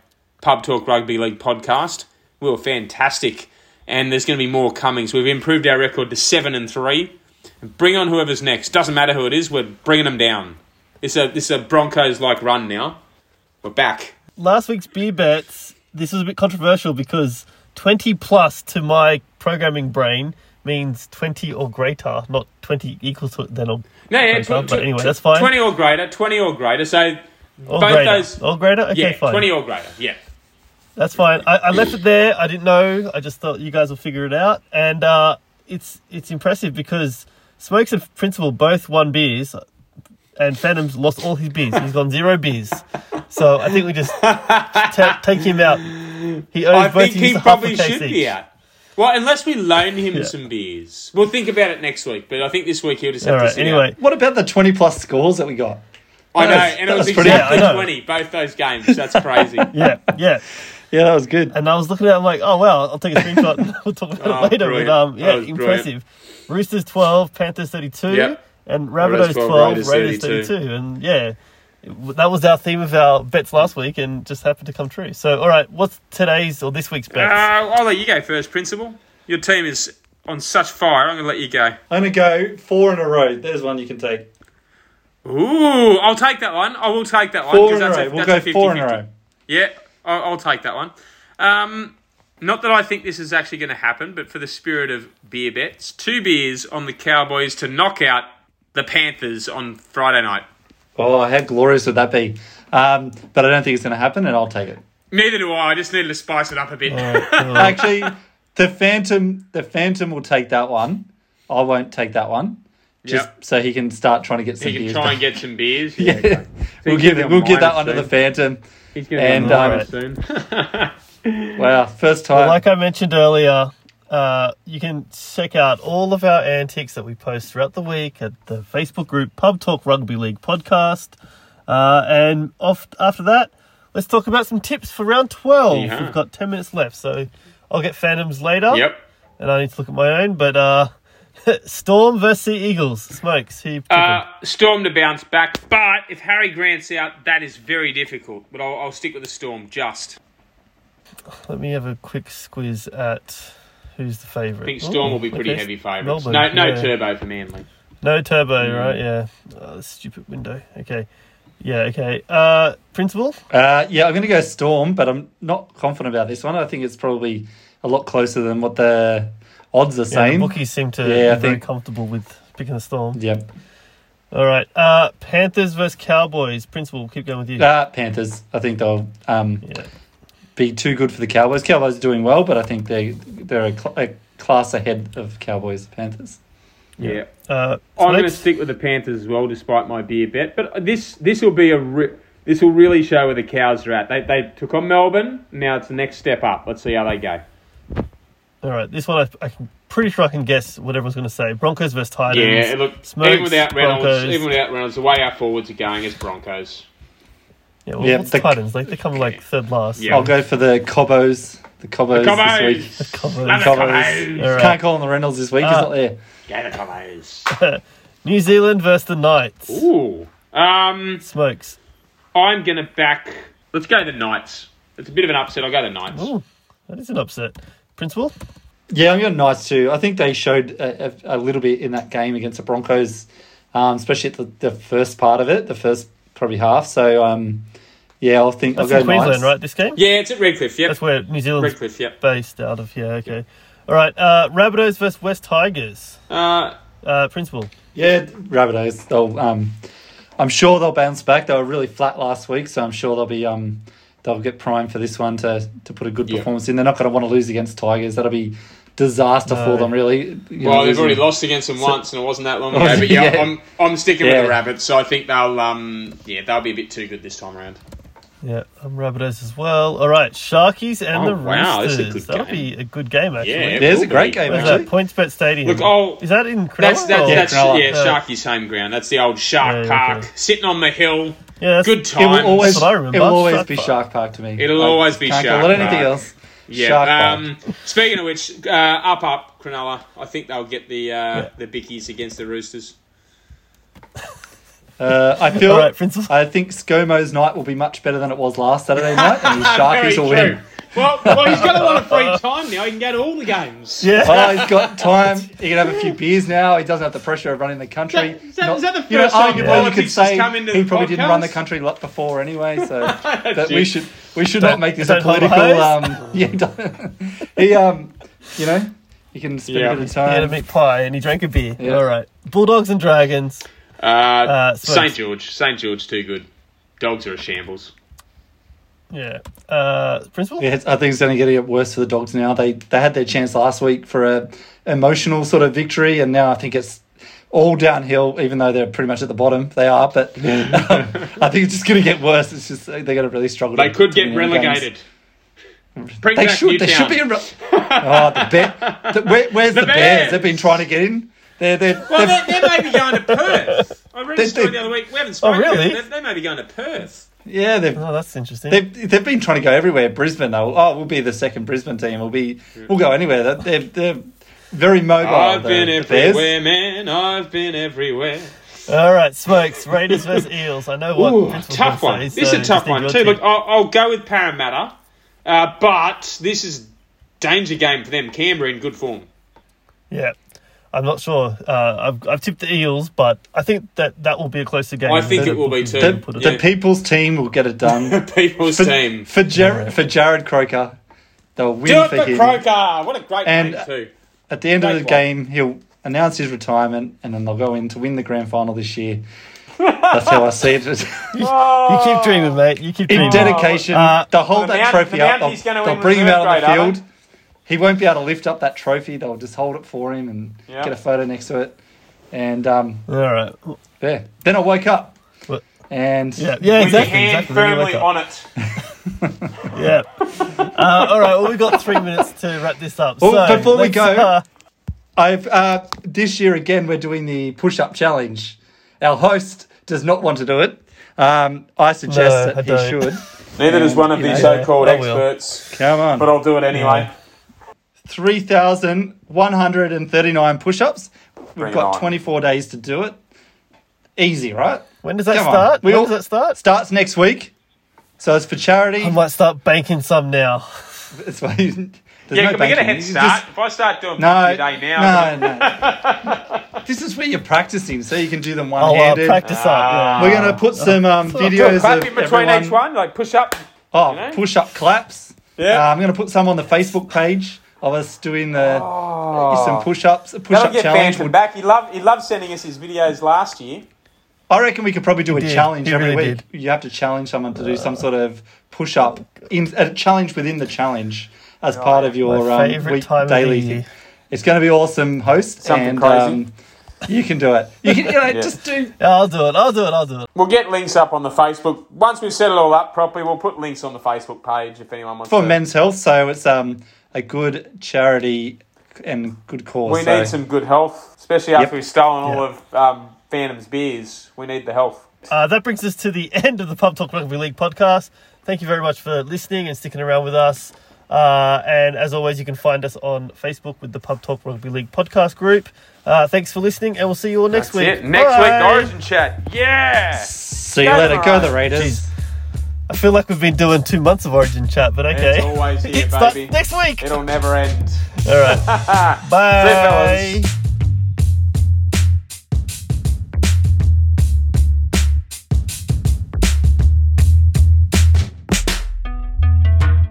Pub Talk Rugby League podcast. We were fantastic, and there's going to be more coming. So we've improved our record to seven and three. Bring on whoever's next. Doesn't matter who it is. We're bringing them down. It's a this is a Broncos like run now. We're back. Last week's beer bets. This was a bit controversial because 20 plus to my programming brain means 20 or greater, not 20 equal to then or No, yeah, greater. tw- but tw- anyway, tw- that's fine. Twenty or greater. Twenty or greater. So or both greater. those. or greater. Okay, yeah, fine. twenty or greater. Yeah. That's fine. I, I left it there. I didn't know. I just thought you guys will figure it out, and uh, it's it's impressive because Smokes and Principal both won beers, and Phantom's lost all his beers. He's gone zero beers. So I think we just ta take him out. He owes I both think he probably should each. be out. Well, unless we loan him Yeah. some beers. We'll think about it next week, but I think this week he'll just have All to right. sit Anyway, out. What about the twenty plus scores that we got? I know, was- and it was was pretty- exactly Yeah, 20, both those games. That's crazy. yeah, yeah. Yeah, that was good. And I was looking at it, I'm like, oh, wow, I'll take a screenshot and we'll talk about Oh, it later. brilliant. But um, yeah, was impressive. Roosters 12, Panthers 32, Yep. and Rabbitohs 12, 12, Raiders, Raiders 32. 32. And yeah, that was our theme of our bets last week and just happened to come true. So, all right, what's today's or this week's Uh, bets? I'll let you go first, Principal. Your team is on such fire. I'm going to let you go. I'm gonna go four in a row. There's one you can take. Ooh, I'll take that one. I will take that one. Four 'cause in a that's row. We'll that's go four in a 50-50. row. Yeah, I'll, I'll take that one. Um, not that I think this is actually going to happen, but for the spirit of beer bets, two beers on the Cowboys to knock out the Panthers on Friday night. Oh, how glorious would that be? Um, but I don't think it's going to happen, and I'll take it. Neither do I. I just needed to spice it up a bit. All right, cool. Actually, the Phantom, the Phantom will take that one. I won't take that one, just Yep. so he can start trying to get some He can beers. try back. and get some beers. yeah, okay. we'll give it. We'll give that minus one to the soon. Phantom. He's going to And, be on um, minus soon. Wow, first Well, time. like I mentioned earlier, uh, you can check out all of our antics that we post throughout the week at the Facebook group Pub Talk Rugby League Podcast. Uh, and off after that, let's talk about some tips for round 12. Yeah. We've got 10 minutes left, so I'll get Phantoms later. yep. And I need to look at my own, but uh, Storm versus Sea Eagles. Smokes. Who you picking? Uh, Storm to bounce back, but if Harry Grant's out, that is very difficult. But I'll, I'll stick with the Storm just. Let me have a quick squeeze at who's the favourite. I think Storm Ooh, will be pretty okay. heavy favourites. Melbourne, No, no yeah. turbo for Manly. No turbo, Mm. right? Yeah. Oh, stupid window. Okay. Yeah, okay. Uh, Principal? Uh, yeah, I'm going to go Storm, but I'm not confident about this one. I think it's probably a lot closer than what the odds are Yeah, the saying. bookies seem to Yeah, be I very think- comfortable with picking the Storm. Yep. All right. Uh, Panthers versus Cowboys. Principal, we'll keep going with you. Uh, Panthers. I think they'll um, yeah. be too good for the Cowboys. Cowboys are doing well, but I think they they're a, cl- a class ahead of Cowboys. Panthers. Yeah. Uh, I'm going to stick with the Panthers as well, despite my beer bet. But this this will be a re- this will really show where the cows are at. They they took on Melbourne. Now it's the next step up. Let's see how they go. All right. This one, I, I'm pretty sure I can guess what everyone's going to say. Broncos versus Titans. Yeah, look, Smokes, even without Reynolds, Broncos. even without Reynolds, the way our forwards are going is Broncos. Yeah, well, Yeah, what's the- Titans? Like, they come like third last. Yeah. I'll go for the Cobbos. The Cobbos, Cobbos! this week. Cobos. Love the Cobbos. Cobbos! All right. Can't call on the Reynolds this week. He's Uh, not there. Go the Cobbos! New Zealand versus the Knights. Ooh. Um, Smokes. I'm going to back. Let's go the Knights. it's a bit of an upset. I'll go the Knights. Ooh, that is an upset. Principal? Yeah, I'm going Knights too. I think they showed a, a, a little bit in that game against the Broncos, um, especially at the, the first part of it, the first probably half. So, um, yeah, I'll think That's I'll in go Queensland, Knights. right? This game? Yeah, it's at Redcliffe. Yep. That's where New Zealand's Redcliffe. Yep. based out of. Yeah, okay. All right. Uh, Rabbitohs versus West Tigers. Uh, Uh, Principal. Yeah, Rabbitohs. They'll, um, I'm sure they'll bounce back. They were really flat last week, so I'm sure they'll be um, they'll get primed for this one to to put a good performance in. They're not going to want to lose against Tigers. That'll be disaster No. for them, really. You know, well, they've losing- already lost against them So- once, and it wasn't that long Oh, ago. But yeah, yeah. I'm I'm sticking Yeah. with the Rabbits. So I think they'll um yeah they'll be a bit too good this time around. Yeah, I'm Rabbitohs as well. All right, Sharkies and Oh, the wow, this is a Roosters. That'll game. be a good game, actually. Yeah, it Yeah, it's will a great be. game, actually. that? PointsBet Stadium. Look, I'll- is that in Cronulla? That's that, or- that's yeah, Uh, Sharky's home ground. That's the old Shark Yeah, yeah, Park, okay. sitting on the hill. yeah, that's, Good It will always, That's what I remember. It will always Shark be Park. Shark Park to me. It'll I always be Shark call it anything Park. else. Yeah. Shark Park. um, speaking of which, uh, up up Cronulla. I think they'll get the uh, the bickies against the Roosters. Uh, I feel. All right, I think ScoMo's night will be much better than it was last Saturday night, and his Very Sharkies will true. win. Well, well, he's got a lot of free time now. He can go to all the games. Yeah. Oh, he's got time. He can have a few beers now. He doesn't have the pressure of running the country. Is that- is that the you know, first time arguably, you politics could say come into he the probably didn't run the country a lot before anyway. So that we should we should Don't- not make this a political. hose. Um, yeah, don't- he um, you know, he can spend Yeah. a bit of time. He had a time. meat pie and he drank a beer. Yeah. All right. Bulldogs and Dragons. Uh, Uh, St George, St George, too good. Dogs are a shambles. Yeah. Uh, Principal? Yeah, I think it's going to get worse for the dogs now. They they had their chance last week for a emotional sort of victory, and now I think it's all downhill. Even though they're pretty much at the bottom, they are. But um, I think it's just going to get worse. It's just they're going to really struggle. They to- could to get win games. relegated. Bring They back should. They should be. In, re- oh, the bear. The, where, where's the, The bears? Bears. They've been trying to get in. They're they're. Well, they've- they, they may be going to Perth. I read a story the other week. We haven't spoken. Oh, really? They, they may be going to Perth. yeah, they've. Oh, that's interesting. They've, they've been trying to go everywhere. Brisbane, though. Oh, we'll be the second Brisbane team. We'll be. We'll go anywhere. They're they're, they're very mobile. I've the- been the everywhere, man. I've been everywhere. All right, Smokes. Raiders versus Eels. I know what Ooh, Tough one. say, This so is a tough one too. tip. Look, I'll, I'll go with Parramatta, uh, but this is danger game for them. Canberra in good form. Yeah. I'm not sure. Uh, I've, I've tipped the Eels, but I think that that will be a closer game. I think than it will be too. The, Put the people's team will get it done. The people's for, team. for, Jar- Yeah. for Jarrod Croker, they'll win Do it for for him. Croker. What a great And- name too. At the end of the one. game, he'll announce his retirement, and then they'll go in to win the grand final this year. That's how I see it. You keep dreaming, mate. You keep dreaming. In dedication, Uh, they'll hold the that Mount- trophy the up. Mounties They'll, they'll bring him out on the grade, are field. He won't be able to lift up that trophy. They'll just hold it for him and Yeah. get a photo next to it. And um, All right. yeah, then I woke up. What? And Yeah, yeah, With your exactly. hand exactly. Firmly on it. Yeah. Uh, all right. Well, we've got three minutes to wrap this up. Well, so, before we go- uh, I've uh, this year again we're doing the push-up challenge. Our host does not want to do it. Um, I suggest No, I that he don't. should. Neither does one of the these so-called I will. experts, Come on. but I'll do it anyway. Three thousand one hundred and thirty-nine push-ups. We've Bring got twenty-four days to do it. Easy, right? when does that Come start? We when all- does that start? Starts next week. So it's for charity. I might start banking some now. It's why there's Yeah, no can we get a banking. head start? just- if I start doing no, 50 a day now, no, no. this is where you're practicing, so you can do them I'll uh, one-handed. practice up. Ah. Yeah. We're going to put some um, do a videos clap of in between everyone. each one, like push up. Oh, you know? push-up claps. Yeah. Uh, I'm going to put some on the Facebook page of us doing the Oh. some push-ups, a That'll push-up get challenge. Phantom back. He loved, he loved sending us his videos last year. I reckon we could probably do a did. challenge He every really week. You have to challenge someone to do some sort of push-up, in, a challenge within the challenge as part of your My um, week time daily the thing. It's going to be awesome, host. Something and, crazy. Um, you can do it. You can, you know, Yeah. just do. Yeah, I'll do it. I'll do it. I'll do it. We'll get links up on the Facebook. Once we've set it all up properly, we'll put links on the Facebook page if anyone wants for to. men's health. So it's um a good charity and good cause. we so. need some good health, especially after Yep. we've stolen all of um, Phantom's beers. We need the health. Uh, that brings us to the end of the Pub Talk Rugby League podcast. Thank you very much for listening and sticking around with us. Uh, and as always, you can find us on Facebook with the Pub Talk Rugby League podcast group. Uh, thanks for listening, and we'll see you all next That's week. it. Next week, Bye. the Origin chat. Yeah. See you Go later. Go the Raiders. Jeez. I feel like we've been doing two months of Origin chat, but okay. It's always here, baby. next week. It'll never end. All right. Bye. fellas.